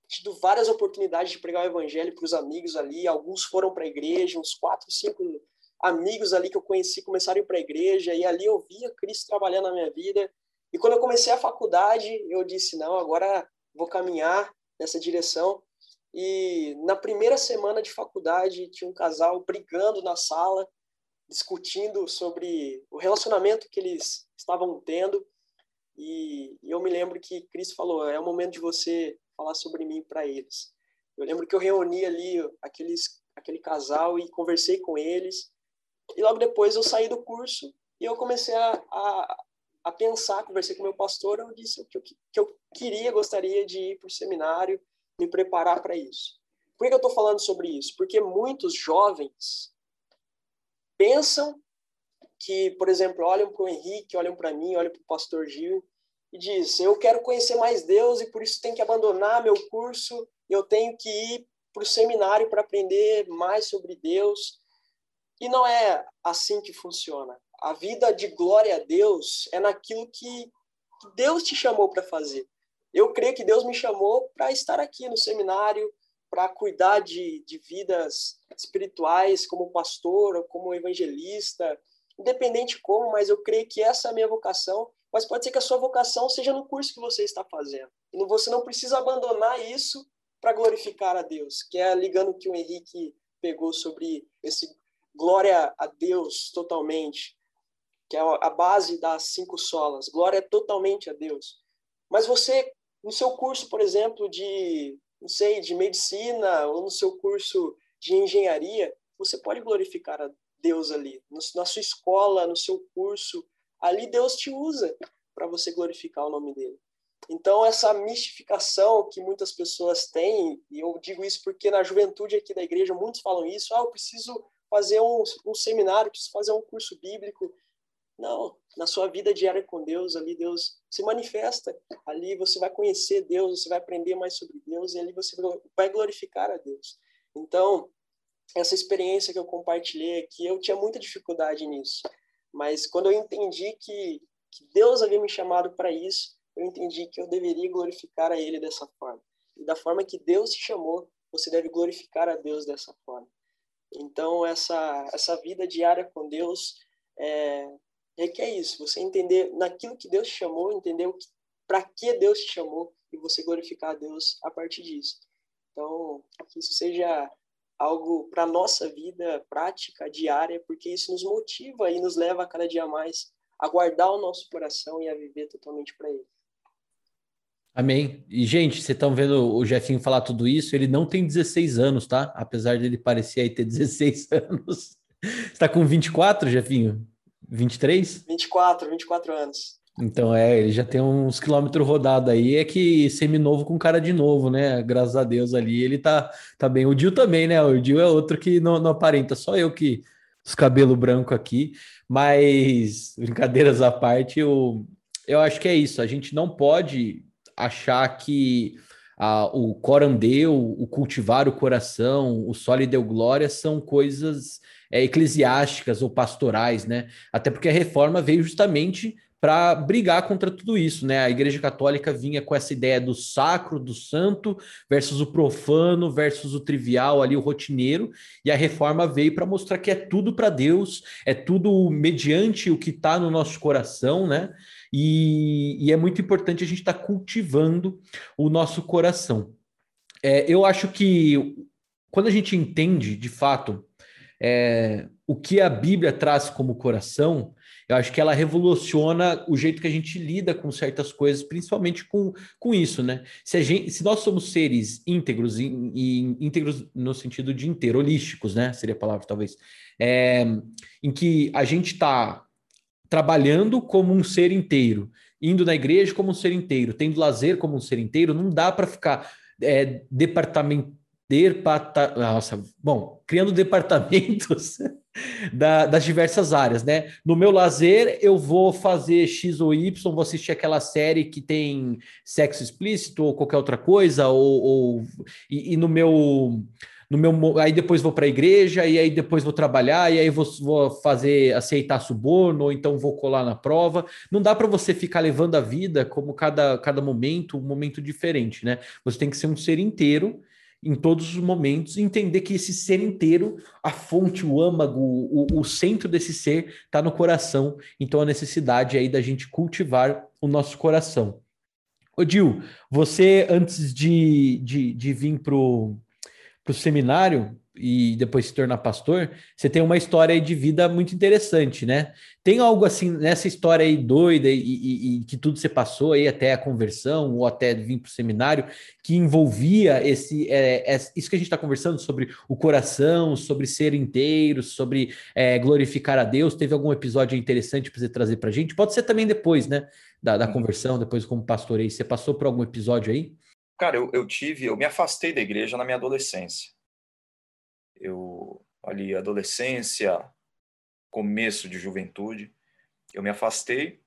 tido várias oportunidades de pregar o evangelho para os amigos ali, alguns foram para a igreja, uns quatro, cinco amigos ali que eu conheci começaram a ir para a igreja, e ali eu via Cristo trabalhando na minha vida, e quando eu comecei a faculdade, eu disse: não, agora vou caminhar nessa direção. E na primeira semana de faculdade, tinha um casal brigando na sala, discutindo sobre o relacionamento que eles estavam tendo. E, eu me lembro que Cristo falou: é o momento de você falar sobre mim para eles. Eu lembro que eu reuni ali aqueles, aquele casal e conversei com eles. E logo depois eu saí do curso e eu comecei a, a, a pensar, conversei com meu pastor, eu disse que eu, que eu queria, gostaria de ir para o seminário, me preparar para isso. Por que eu estou falando sobre isso? Porque muitos jovens pensam que, por exemplo, olham para o Henrique, olham para mim, olham para o pastor Gil e dizem: Eu quero conhecer mais Deus e por isso tenho que abandonar meu curso, eu tenho que ir para o seminário para aprender mais sobre Deus. E não é assim que funciona a vida de glória a Deus é naquilo que Deus te chamou para fazer. Eu creio que Deus me chamou para estar aqui no seminário, para cuidar de, de vidas espirituais como pastor ou como evangelista, independente como, mas eu creio que essa é a minha vocação. Mas pode ser que a sua vocação seja no curso que você está fazendo. E você não precisa abandonar isso para glorificar a Deus, que é ligando o que o Henrique pegou sobre esse glória a Deus totalmente que é a base das cinco solas. Glória é totalmente a Deus. Mas você, no seu curso, por exemplo, de, não sei, de medicina, ou no seu curso de engenharia, você pode glorificar a Deus ali. Na sua escola, no seu curso, ali Deus te usa para você glorificar o nome dele. Então, essa mistificação que muitas pessoas têm, e eu digo isso porque na juventude aqui da igreja muitos falam isso, ah, eu preciso fazer um, um seminário, preciso fazer um curso bíblico. Não, na sua vida diária com Deus, ali Deus se manifesta, ali você vai conhecer Deus, você vai aprender mais sobre Deus, e ali você vai glorificar a Deus. Então, essa experiência que eu compartilhei aqui, eu tinha muita dificuldade nisso, mas quando eu entendi que, que Deus havia me chamado para isso, eu entendi que eu deveria glorificar a Ele dessa forma. E da forma que Deus te chamou, você deve glorificar a Deus dessa forma. Então, essa, essa vida diária com Deus é, requer isso, você entender naquilo que Deus te chamou, entender para que Deus te chamou e você glorificar a Deus a partir disso. Então, que isso seja algo para nossa vida prática, diária, porque isso nos motiva e nos leva a cada dia mais a guardar o nosso coração e a viver totalmente para Ele. Amém. E, gente, vocês estão vendo o Jefinho falar tudo isso, ele não tem 16 anos, tá? Apesar dele parecer aí ter 16 anos. Você tá com 24, Jefinho? 23? 24, 24 anos. Então, é, ele já tem uns quilômetros rodados aí, é que semi-novo com cara de novo, né? Graças a Deus ali, ele tá, tá bem. O Dil também, né? O Dil é outro que não, não aparenta, só eu que os cabelos brancos aqui, mas brincadeiras à parte, eu, eu acho que é isso, a gente não pode achar que ah, o corandeu, o cultivar o coração, o solo deu glória são coisas é, eclesiásticas ou pastorais, né? Até porque a reforma veio justamente para brigar contra tudo isso, né? A Igreja Católica vinha com essa ideia do sacro, do santo, versus o profano, versus o trivial ali, o rotineiro, e a reforma veio para mostrar que é tudo para Deus, é tudo mediante o que está no nosso coração, né? E, e, é muito importante a gente estar tá cultivando o nosso coração. É, eu acho que quando a gente entende de fato é, o que a Bíblia traz como coração, eu acho que ela revoluciona o jeito que a gente lida com certas coisas, principalmente com, com isso, né? Se, gente, se nós somos seres íntegros, e, íntegros no sentido de inteiro, holísticos, né? Seria a palavra, talvez. É, em que a gente está trabalhando como um ser inteiro, indo na igreja como um ser inteiro, tendo lazer como um ser inteiro, não dá para ficar é, departamento. Depata, nossa, bom, criando departamentos da, das diversas áreas, né? No meu lazer, eu vou fazer X ou Y, vou assistir aquela série que tem sexo explícito ou qualquer outra coisa, ou, ou e, e, no meu. No meu, aí depois vou para a igreja, e aí depois vou trabalhar, e aí vou, vou fazer aceitar suborno, ou então vou colar na prova. Não dá para você ficar levando a vida como cada, cada momento, um momento diferente, né? Você tem que ser um ser inteiro em todos os momentos, entender que esse ser inteiro, a fonte, o âmago, o, o centro desse ser está no coração. Então a necessidade aí da gente cultivar o nosso coração. Odil, você antes de, de, de vir para o seminário, e depois se tornar pastor, você tem uma história de vida muito interessante, né? Tem algo assim nessa história aí doida e, e, e que tudo você passou aí até a conversão ou até vir para o seminário que envolvia esse é, é, isso que a gente está conversando sobre o coração, sobre ser inteiro, sobre é, glorificar a Deus. Teve algum episódio interessante para você trazer para a gente? Pode ser também depois, né? Da, da conversão, depois como pastor aí. Você passou por algum episódio aí? Cara, eu, eu tive, eu me afastei da igreja na minha adolescência eu ali adolescência, começo de juventude, eu me afastei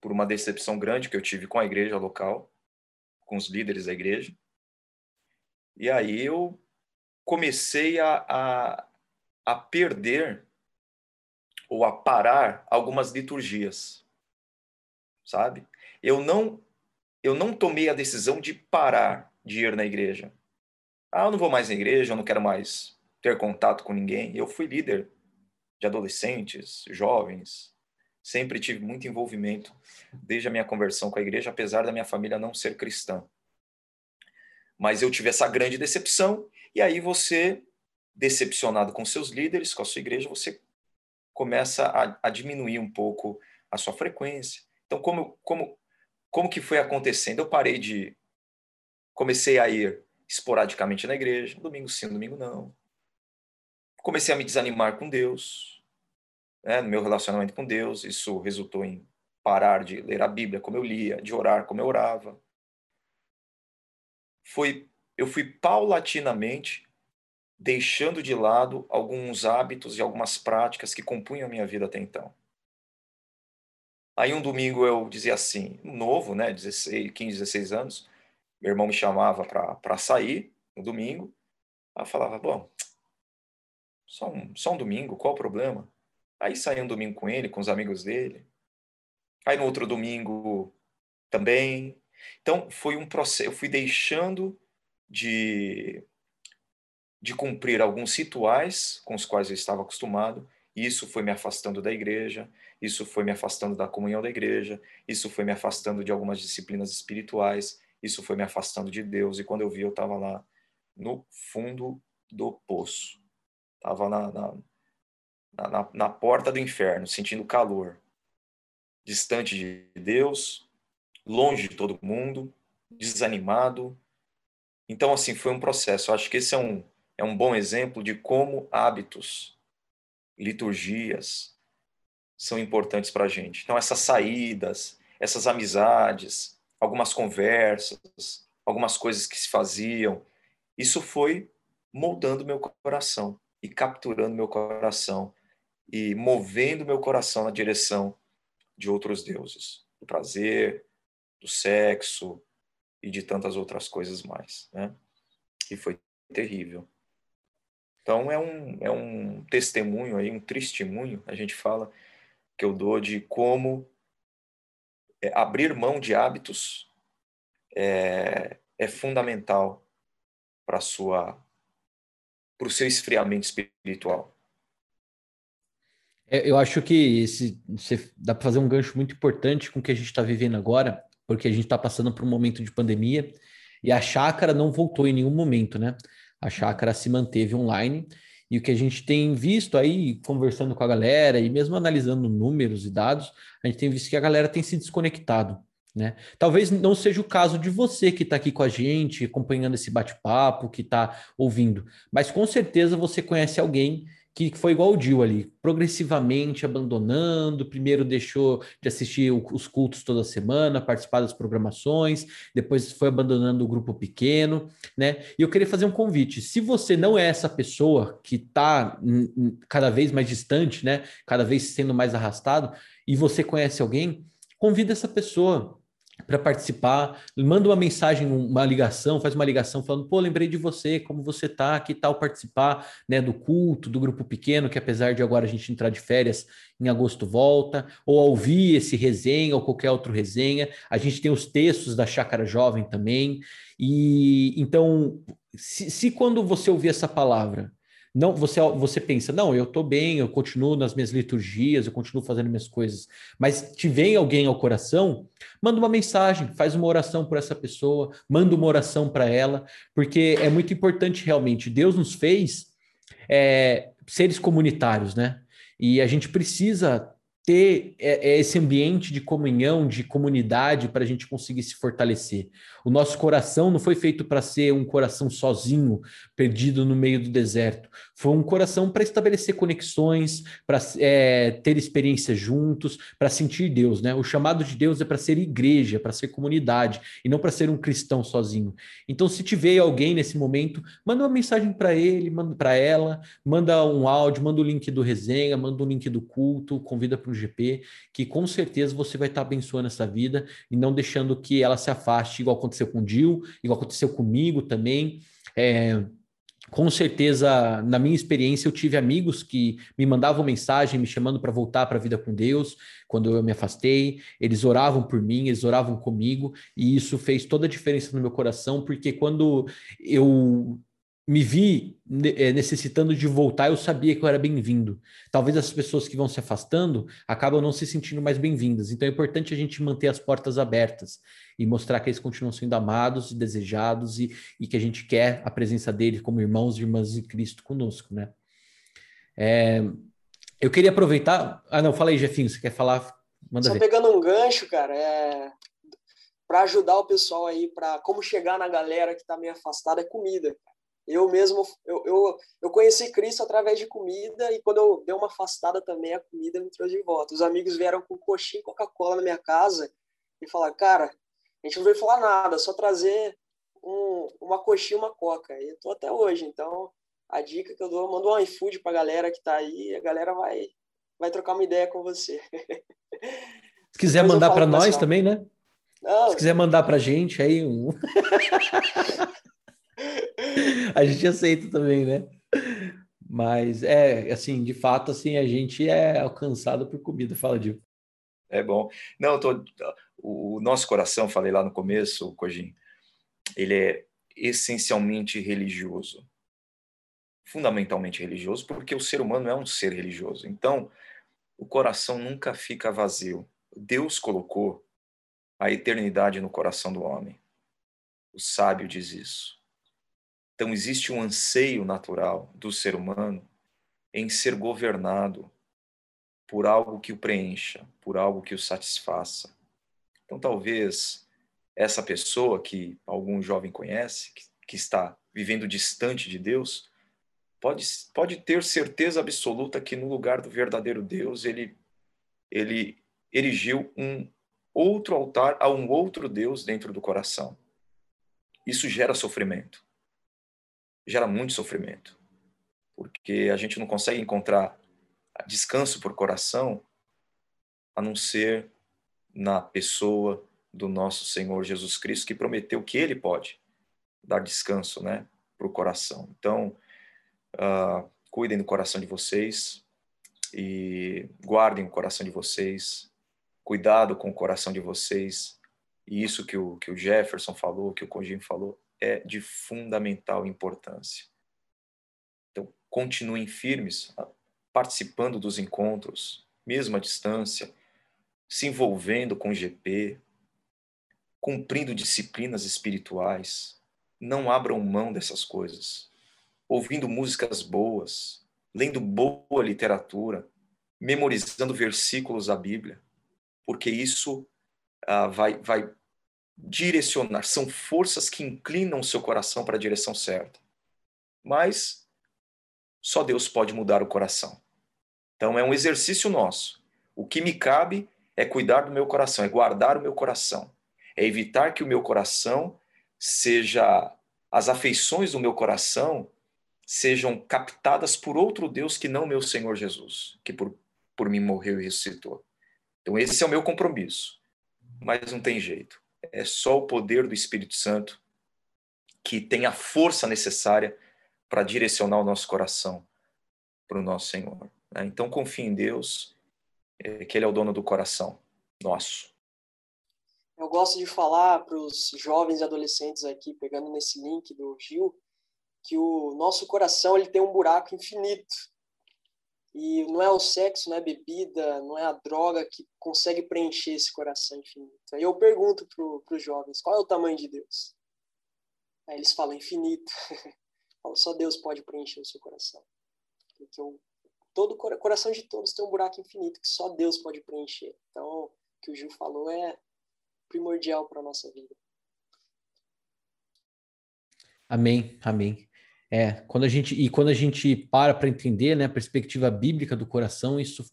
por uma decepção grande que eu tive com a igreja local, com os líderes da igreja. E aí eu comecei a, a, a perder ou a parar algumas liturgias, sabe? Eu não eu não tomei a decisão de parar de ir na igreja. Ah, eu não vou mais na igreja, eu não quero mais ter contato com ninguém. Eu fui líder de adolescentes, jovens, sempre tive muito envolvimento desde a minha conversão com a igreja, apesar da minha família não ser cristã. Mas eu tive essa grande decepção, e aí você, decepcionado com seus líderes, com a sua igreja, você começa a, a diminuir um pouco a sua frequência. Então, como, como, como que foi acontecendo? Eu parei de. Comecei a ir esporadicamente na igreja, domingo sim, domingo não comecei a me desanimar com Deus, né, no meu relacionamento com Deus. Isso resultou em parar de ler a Bíblia como eu lia, de orar como eu orava. Foi, eu fui paulatinamente deixando de lado alguns hábitos e algumas práticas que compunham a minha vida até então. Aí um domingo eu dizia assim, novo, né, 16, 15, 16 anos, meu irmão me chamava para sair no domingo, eu falava, bom, só um, só um domingo, qual o problema? Aí saía um domingo com ele, com os amigos dele. Aí no outro domingo também. Então foi um processo, eu fui deixando de de cumprir alguns rituais com os quais eu estava acostumado, isso foi me afastando da igreja, isso foi me afastando da comunhão da igreja, isso foi me afastando de algumas disciplinas espirituais, isso foi me afastando de Deus, e quando eu vi, eu estava lá no fundo do poço. Estava na, na, na, na porta do inferno, sentindo calor, distante de Deus, longe de todo mundo, desanimado. Então, assim, foi um processo. Eu acho que esse é um, é um bom exemplo de como hábitos, liturgias, são importantes para a gente. Então, essas saídas, essas amizades, algumas conversas, algumas coisas que se faziam, isso foi moldando meu coração e capturando meu coração e movendo meu coração na direção de outros deuses, do prazer, do sexo e de tantas outras coisas mais, né? E foi terrível. Então é um, é um testemunho aí, um testemunho, a gente fala, que eu dou de como é, abrir mão de hábitos é, é fundamental para sua para o seu esfriamento espiritual. É, eu acho que esse, dá para fazer um gancho muito importante com o que a gente está vivendo agora, porque a gente está passando por um momento de pandemia e a chácara não voltou em nenhum momento, né? A chácara se manteve online e o que a gente tem visto aí, conversando com a galera e mesmo analisando números e dados, a gente tem visto que a galera tem se desconectado. Né? Talvez não seja o caso de você que está aqui com a gente, acompanhando esse bate-papo, que está ouvindo, mas com certeza você conhece alguém que foi igual o Dil ali, progressivamente abandonando. Primeiro deixou de assistir os cultos toda semana, participar das programações, depois foi abandonando o grupo pequeno, né? E eu queria fazer um convite. Se você não é essa pessoa que está cada vez mais distante, né? Cada vez sendo mais arrastado, e você conhece alguém, convida essa pessoa para participar, manda uma mensagem, uma ligação, faz uma ligação falando, pô, lembrei de você, como você tá, que tal participar, né, do culto, do grupo pequeno, que apesar de agora a gente entrar de férias, em agosto volta, ou ouvir esse resenha ou qualquer outro resenha. A gente tem os textos da Chácara Jovem também. E então, se, se quando você ouvir essa palavra, não, você, você pensa, não, eu estou bem, eu continuo nas minhas liturgias, eu continuo fazendo minhas coisas, mas te vem alguém ao coração, manda uma mensagem, faz uma oração por essa pessoa, manda uma oração para ela, porque é muito importante realmente. Deus nos fez é, seres comunitários, né? E a gente precisa ter é, é esse ambiente de comunhão, de comunidade, para a gente conseguir se fortalecer. O nosso coração não foi feito para ser um coração sozinho, perdido no meio do deserto. Foi um coração para estabelecer conexões, para é, ter experiências juntos, para sentir Deus. Né? O chamado de Deus é para ser igreja, para ser comunidade, e não para ser um cristão sozinho. Então, se tiver alguém nesse momento, manda uma mensagem para ele, manda para ela, manda um áudio, manda o link do resenha, manda o link do culto, convida para o GP, que com certeza você vai estar tá abençoando essa vida e não deixando que ela se afaste, igual aconteceu com o Dil, igual aconteceu comigo também. É, com certeza, na minha experiência, eu tive amigos que me mandavam mensagem me chamando para voltar para a vida com Deus, quando eu me afastei. Eles oravam por mim, eles oravam comigo, e isso fez toda a diferença no meu coração, porque quando eu me vi eh, necessitando de voltar, eu sabia que eu era bem-vindo. Talvez as pessoas que vão se afastando acabam não se sentindo mais bem-vindas. Então é importante a gente manter as portas abertas e mostrar que eles continuam sendo amados e desejados e, e que a gente quer a presença deles como irmãos e irmãs de Cristo conosco, né? É, eu queria aproveitar. Ah, não, fala aí, Jefinho, você quer falar? Manda Só ver. pegando um gancho, cara, é... para ajudar o pessoal aí, para como chegar na galera que está meio afastada, é comida. Eu mesmo, eu, eu, eu conheci Cristo através de comida e quando eu dei uma afastada também, a comida me trouxe de volta. Os amigos vieram com coxinha e Coca-Cola na minha casa e falaram, cara, a gente não veio falar nada, só trazer um, uma coxinha e uma coca. E eu tô até hoje, então a dica que eu dou, manda um iFood pra galera que tá aí, a galera vai, vai trocar uma ideia com você. Se quiser mandar para nós também, né? Não. Se quiser mandar para gente aí um. a gente aceita também, né? Mas é assim, de fato, assim, a gente é alcançado por comida, fala Dio. É bom. Não, tô, o nosso coração, falei lá no começo, Cojin, ele é essencialmente religioso. Fundamentalmente religioso, porque o ser humano é um ser religioso. Então, o coração nunca fica vazio. Deus colocou a eternidade no coração do homem. O sábio diz isso. Então, existe um anseio natural do ser humano em ser governado por algo que o preencha, por algo que o satisfaça. Então, talvez essa pessoa que algum jovem conhece, que, que está vivendo distante de Deus, pode, pode ter certeza absoluta que no lugar do verdadeiro Deus, ele, ele erigiu um outro altar a um outro Deus dentro do coração. Isso gera sofrimento. Gera muito sofrimento. Porque a gente não consegue encontrar descanso por coração a não ser na pessoa do nosso Senhor Jesus Cristo, que prometeu que Ele pode dar descanso né, para o coração. Então, uh, cuidem do coração de vocês e guardem o coração de vocês, cuidado com o coração de vocês. E isso que o, que o Jefferson falou, que o Congim falou, é de fundamental importância. Então, continuem firmes, participando dos encontros, mesmo à distância, se envolvendo com o GP, cumprindo disciplinas espirituais. Não abram mão dessas coisas. Ouvindo músicas boas, lendo boa literatura, memorizando versículos da Bíblia porque isso ah, vai, vai direcionar, são forças que inclinam o seu coração para a direção certa. Mas só Deus pode mudar o coração. Então é um exercício nosso. O que me cabe é cuidar do meu coração, é guardar o meu coração, é evitar que o meu coração seja as afeições do meu coração sejam captadas por outro Deus que não meu Senhor Jesus, que por, por mim morreu e ressuscitou. Então, esse é o meu compromisso. Mas não tem jeito. É só o poder do Espírito Santo que tem a força necessária para direcionar o nosso coração para o nosso Senhor. Né? Então, confie em Deus, é, que Ele é o dono do coração nosso. Eu gosto de falar para os jovens e adolescentes aqui, pegando nesse link do Gil, que o nosso coração ele tem um buraco infinito e não é o sexo, não é a bebida, não é a droga que consegue preencher esse coração infinito. Aí eu pergunto para os jovens, qual é o tamanho de Deus? Aí eles falam infinito. Só Deus pode preencher o seu coração. Porque o todo o coração de todos tem um buraco infinito que só Deus pode preencher. Então, o que o Gil falou é primordial para a nossa vida. Amém, amém. É, quando a gente e quando a gente para para entender, né, a perspectiva bíblica do coração, isso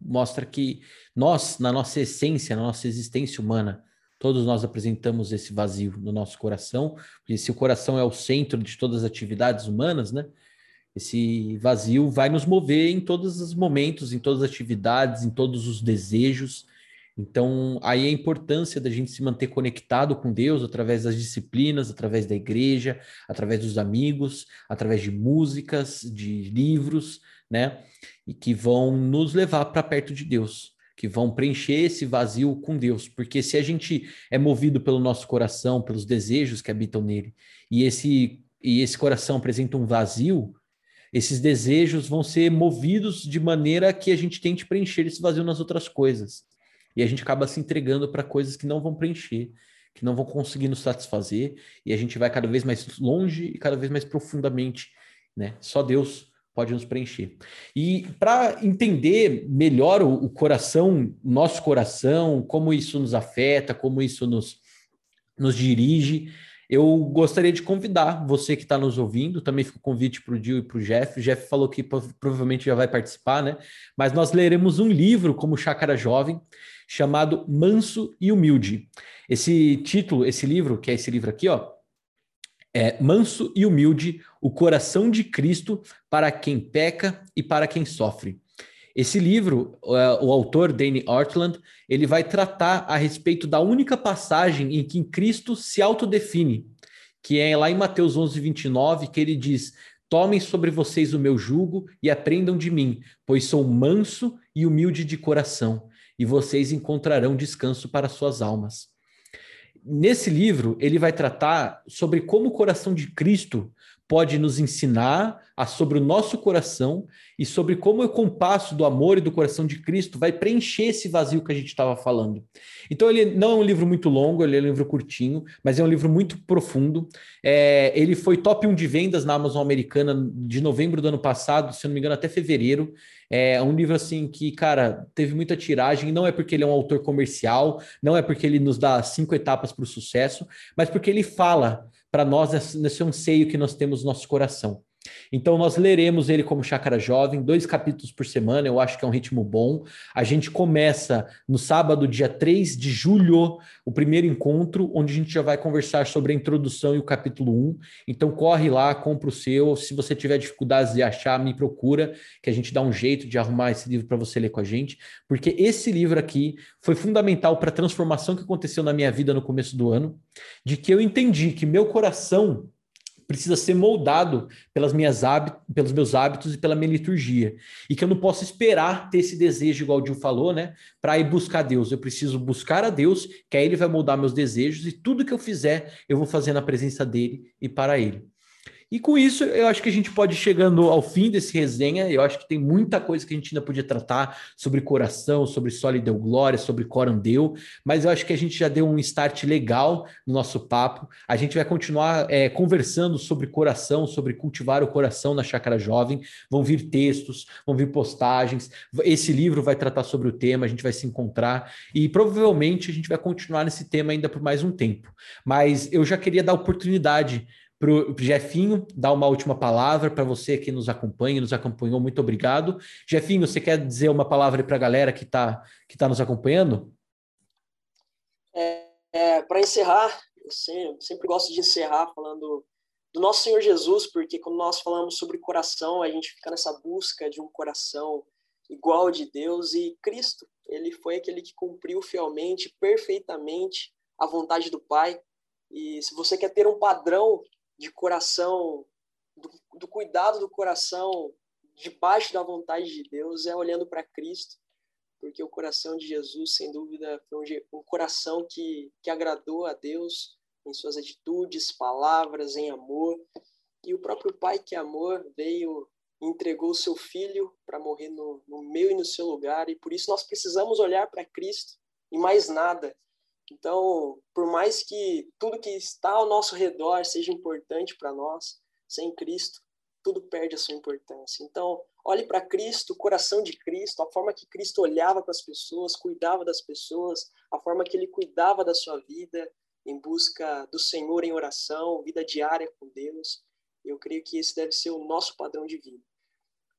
mostra que nós, na nossa essência, na nossa existência humana, todos nós apresentamos esse vazio no nosso coração, e se o coração é o centro de todas as atividades humanas, né? Esse vazio vai nos mover em todos os momentos, em todas as atividades, em todos os desejos, então, aí a importância da gente se manter conectado com Deus através das disciplinas, através da igreja, através dos amigos, através de músicas, de livros, né? E que vão nos levar para perto de Deus, que vão preencher esse vazio com Deus. Porque se a gente é movido pelo nosso coração, pelos desejos que habitam nele, e esse, e esse coração apresenta um vazio, esses desejos vão ser movidos de maneira que a gente tente preencher esse vazio nas outras coisas. E a gente acaba se entregando para coisas que não vão preencher, que não vão conseguir nos satisfazer, e a gente vai cada vez mais longe e cada vez mais profundamente, né? Só Deus pode nos preencher. E para entender melhor o, o coração, nosso coração, como isso nos afeta, como isso nos, nos dirige, eu gostaria de convidar você que está nos ouvindo, também fica o convite para o Dio e para o Jeff. O Jeff falou que provavelmente já vai participar, né? Mas nós leremos um livro como Chácara Jovem, chamado Manso e Humilde. Esse título, esse livro, que é esse livro aqui, ó, é Manso e Humilde, o coração de Cristo para quem peca e para quem sofre. Esse livro, o autor Danny Ortland, ele vai tratar a respeito da única passagem em que Cristo se autodefine, que é lá em Mateus 11, 29, que ele diz: Tomem sobre vocês o meu jugo e aprendam de mim, pois sou manso e humilde de coração, e vocês encontrarão descanso para suas almas. Nesse livro, ele vai tratar sobre como o coração de Cristo pode nos ensinar a, sobre o nosso coração e sobre como o compasso do amor e do coração de Cristo vai preencher esse vazio que a gente estava falando. Então, ele não é um livro muito longo, ele é um livro curtinho, mas é um livro muito profundo. É, ele foi top 1 de vendas na Amazon americana de novembro do ano passado, se não me engano, até fevereiro. É um livro assim que, cara, teve muita tiragem. Não é porque ele é um autor comercial, não é porque ele nos dá cinco etapas para o sucesso, mas porque ele fala para nós nesse anseio que nós temos no nosso coração. Então, nós leremos ele como Chácara Jovem, dois capítulos por semana, eu acho que é um ritmo bom. A gente começa no sábado, dia 3 de julho, o primeiro encontro, onde a gente já vai conversar sobre a introdução e o capítulo 1. Então, corre lá, compra o seu. Se você tiver dificuldades de achar, me procura, que a gente dá um jeito de arrumar esse livro para você ler com a gente, porque esse livro aqui foi fundamental para a transformação que aconteceu na minha vida no começo do ano, de que eu entendi que meu coração precisa ser moldado pelas minhas hábitos, pelos meus hábitos e pela minha liturgia. E que eu não posso esperar ter esse desejo, igual o Gil falou, né? Para ir buscar Deus. Eu preciso buscar a Deus, que aí ele vai moldar meus desejos, e tudo que eu fizer, eu vou fazer na presença dele e para ele. E com isso, eu acho que a gente pode chegando ao fim desse resenha. Eu acho que tem muita coisa que a gente ainda podia tratar sobre coração, sobre Soli deu glória, sobre Corandeu, mas eu acho que a gente já deu um start legal no nosso papo. A gente vai continuar é, conversando sobre coração, sobre cultivar o coração na Chácara Jovem. Vão vir textos, vão vir postagens. Esse livro vai tratar sobre o tema, a gente vai se encontrar e provavelmente a gente vai continuar nesse tema ainda por mais um tempo. Mas eu já queria dar oportunidade para o Jefinho dar uma última palavra para você que nos acompanha, nos acompanhou. Muito obrigado. Jefinho, você quer dizer uma palavra para a galera que está que tá nos acompanhando? É, é, para encerrar, eu sempre, sempre gosto de encerrar falando do nosso Senhor Jesus, porque quando nós falamos sobre coração, a gente fica nessa busca de um coração igual de Deus e Cristo. Ele foi aquele que cumpriu fielmente, perfeitamente a vontade do Pai. E se você quer ter um padrão de coração, do, do cuidado do coração debaixo da vontade de Deus é olhando para Cristo, porque o coração de Jesus, sem dúvida, foi um, um coração que, que agradou a Deus em suas atitudes, palavras, em amor. E o próprio Pai, que é amor, veio entregou o seu filho para morrer no, no meu e no seu lugar. E por isso nós precisamos olhar para Cristo e mais nada. Então, por mais que tudo que está ao nosso redor seja importante para nós, sem Cristo, tudo perde a sua importância. Então, olhe para Cristo, o coração de Cristo, a forma que Cristo olhava para as pessoas, cuidava das pessoas, a forma que ele cuidava da sua vida em busca do Senhor em oração, vida diária com Deus. Eu creio que esse deve ser o nosso padrão de vida.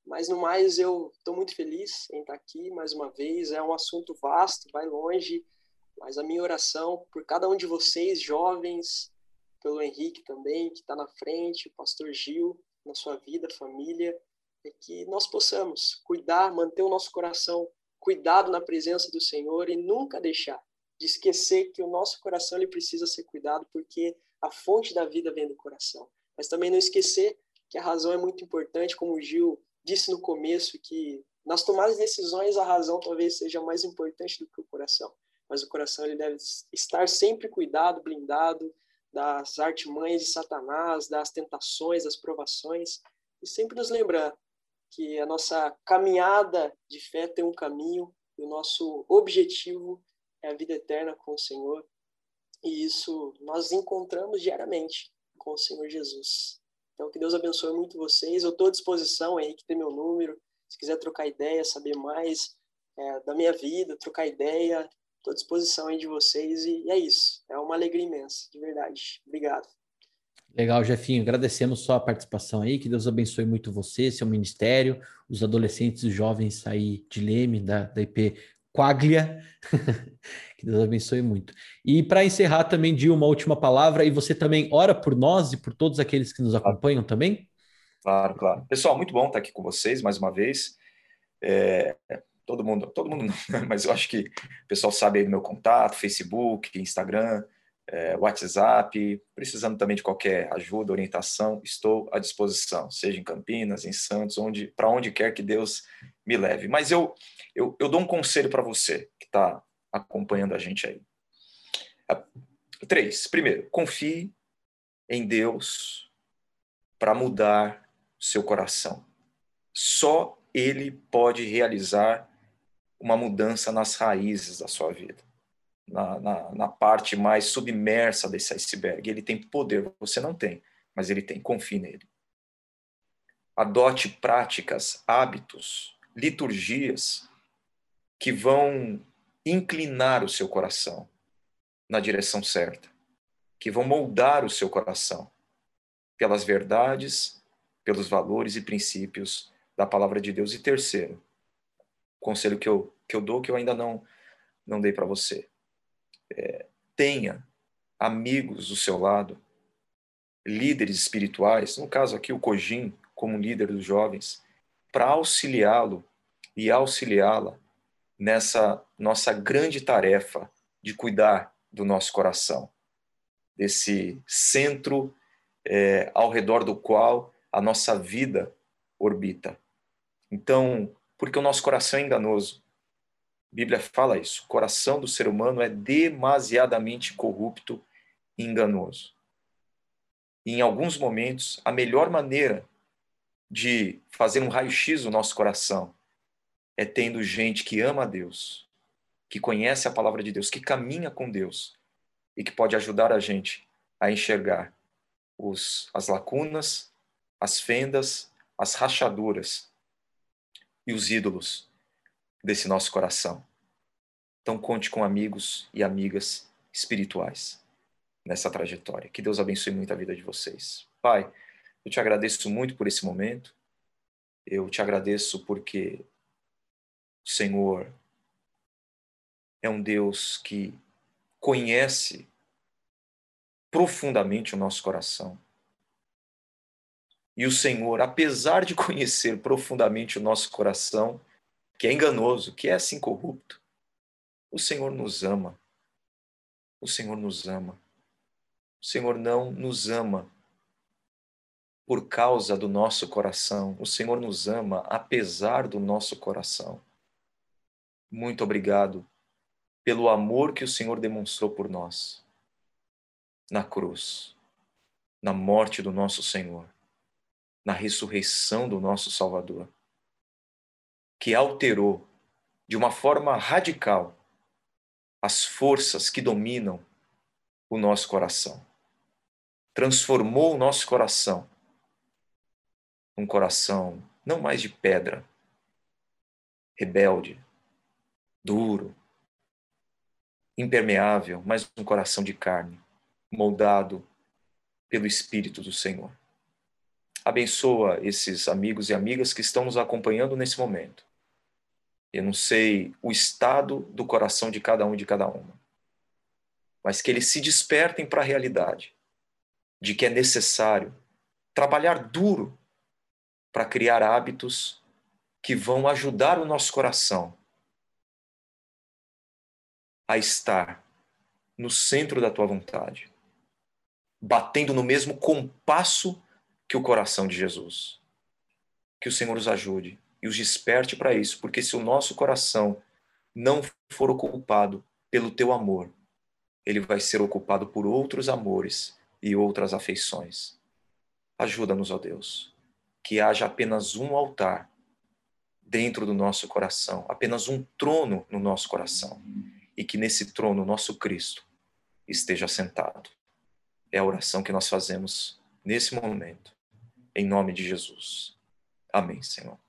Mas no mais, eu estou muito feliz em estar aqui mais uma vez. É um assunto vasto, vai longe mas a minha oração por cada um de vocês, jovens, pelo Henrique também, que está na frente, o pastor Gil, na sua vida, família, é que nós possamos cuidar, manter o nosso coração cuidado na presença do Senhor e nunca deixar de esquecer que o nosso coração ele precisa ser cuidado, porque a fonte da vida vem do coração. Mas também não esquecer que a razão é muito importante, como o Gil disse no começo, que nas tomadas de decisões a razão talvez seja mais importante do que o coração mas o coração ele deve estar sempre cuidado, blindado das artimanhas de Satanás, das tentações, das provações, e sempre nos lembrar que a nossa caminhada de fé tem um caminho e o nosso objetivo é a vida eterna com o Senhor. E isso nós encontramos diariamente com o Senhor Jesus. Então, que Deus abençoe muito vocês. Eu estou à disposição, Henrique tem meu número. Se quiser trocar ideia, saber mais é, da minha vida, trocar ideia, Estou à disposição aí de vocês e, é isso. É uma alegria imensa, de verdade. Obrigado. Legal, Jefinho. Agradecemos sua participação aí. Que Deus abençoe muito você, seu ministério, os adolescentes e jovens aí de Leme, da, da IP Quaglia. que Deus abençoe muito. E para encerrar também, de uma última palavra, e você também ora por nós e por todos aqueles que nos acompanham também? Claro, claro. Pessoal, muito bom estar aqui com vocês mais uma vez. É, todo mundo, todo mundo não, né? mas eu acho que o pessoal sabe aí do meu contato, Facebook, Instagram, é, WhatsApp, precisando também de qualquer ajuda, orientação, estou à disposição, seja em Campinas, em Santos, onde, para onde quer que Deus me leve. Mas eu, eu, eu dou um conselho para você que está acompanhando a gente aí. Três. Primeiro, confie em Deus para mudar seu coração. Só Ele pode realizar uma mudança nas raízes da sua vida na, na, na, parte mais submersa desse iceberg. Ele tem poder, você não tem, mas ele tem, confie nele. Adote práticas, hábitos, liturgias que vão inclinar o seu coração na direção certa, que vão moldar o seu coração pelas verdades, pelos valores e princípios da palavra de Deus. E terceiro, conselho que eu, que eu dou que eu ainda não, não dei para você é, tenha amigos do seu lado, líderes espirituais, no caso aqui o Cojin, como líder dos jovens, para auxiliá-lo e auxiliá-la nessa nossa grande tarefa de cuidar do nosso coração, desse centro é, ao redor do qual a nossa vida orbita. Então, porque o nosso coração é enganoso, a Bíblia fala isso. O coração do ser humano é demasiadamente corrupto e enganoso. E em alguns momentos, a melhor maneira de fazer um raio-x do nosso coração é tendo gente que ama a Deus, que conhece a palavra de Deus, que caminha com Deus e que pode ajudar a gente a enxergar os, as lacunas, as fendas, as rachaduras e os ídolos desse nosso coração. Então, conte com amigos e amigas espirituais nessa trajetória. Que Deus abençoe muito a vida de vocês. Pai, eu te agradeço muito por esse momento. Eu te agradeço porque o Senhor é um Deus que conhece profundamente o nosso coração. E o Senhor, apesar de conhecer profundamente o nosso coração, que é enganoso, que é assim corrupto. O Senhor nos ama. O Senhor nos ama. O Senhor não nos ama por causa do nosso coração. O Senhor nos ama apesar do nosso coração. Muito obrigado pelo amor que o Senhor demonstrou por nós na cruz, na morte do nosso Senhor, na ressurreição do nosso Salvador que alterou de uma forma radical as forças que dominam o nosso coração. Transformou o nosso coração um coração não mais de pedra, rebelde, duro, impermeável, mas um coração de carne, moldado pelo Espírito do Senhor. Abençoa esses amigos e amigas que estão nos acompanhando nesse momento eu não sei o estado do coração de cada um e de cada uma. Mas que eles se despertem para a realidade de que é necessário trabalhar duro para criar hábitos que vão ajudar o nosso coração a estar no centro da tua vontade, batendo no mesmo compasso que o coração de Jesus. Que o Senhor nos ajude e os desperte para isso, porque se o nosso coração não for ocupado pelo teu amor, ele vai ser ocupado por outros amores e outras afeições. Ajuda-nos, ó Deus, que haja apenas um altar dentro do nosso coração, apenas um trono no nosso coração, e que nesse trono nosso Cristo esteja sentado. É a oração que nós fazemos nesse momento, em nome de Jesus. Amém, Senhor.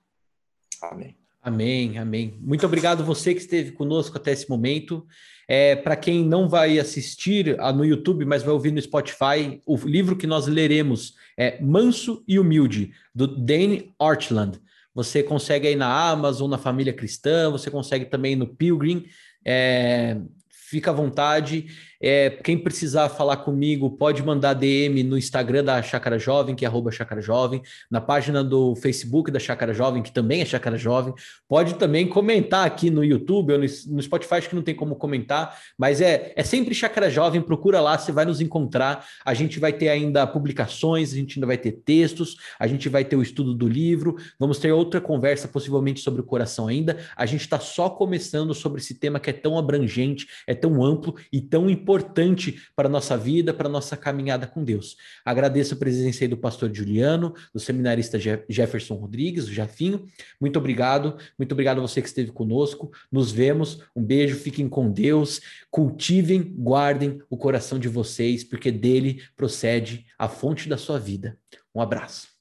Amém. Amém, amém. Muito obrigado você que esteve conosco até esse momento. É, Para quem não vai assistir ah, no YouTube, mas vai ouvir no Spotify, o livro que nós leremos é Manso e Humilde, do Dane Archland. Você consegue aí na Amazon, na Família Cristã, você consegue também no Pilgrim. É, fica à vontade. É, quem precisar falar comigo, pode mandar DM no Instagram da Chácara Jovem, que é arroba Chácara Jovem, na página do Facebook da Chácara Jovem, que também é Chácara Jovem. Pode também comentar aqui no YouTube ou no, Spotify, acho que não tem como comentar, mas é, é sempre Chácara Jovem, procura lá, você vai nos encontrar. A gente vai ter ainda publicações, a gente ainda vai ter textos, a gente vai ter o estudo do livro, vamos ter outra conversa, possivelmente sobre o coração ainda. A gente está só começando sobre esse tema que é tão abrangente, é tão amplo e tão importante importante para a nossa vida, para a nossa caminhada com Deus. Agradeço a presença aí do pastor Juliano, do seminarista Jefferson Rodrigues, o Jafinho. Muito obrigado, muito obrigado a você que esteve conosco. Nos vemos, um beijo, fiquem com Deus, cultivem, guardem o coração de vocês, porque dele procede a fonte da sua vida. Um abraço.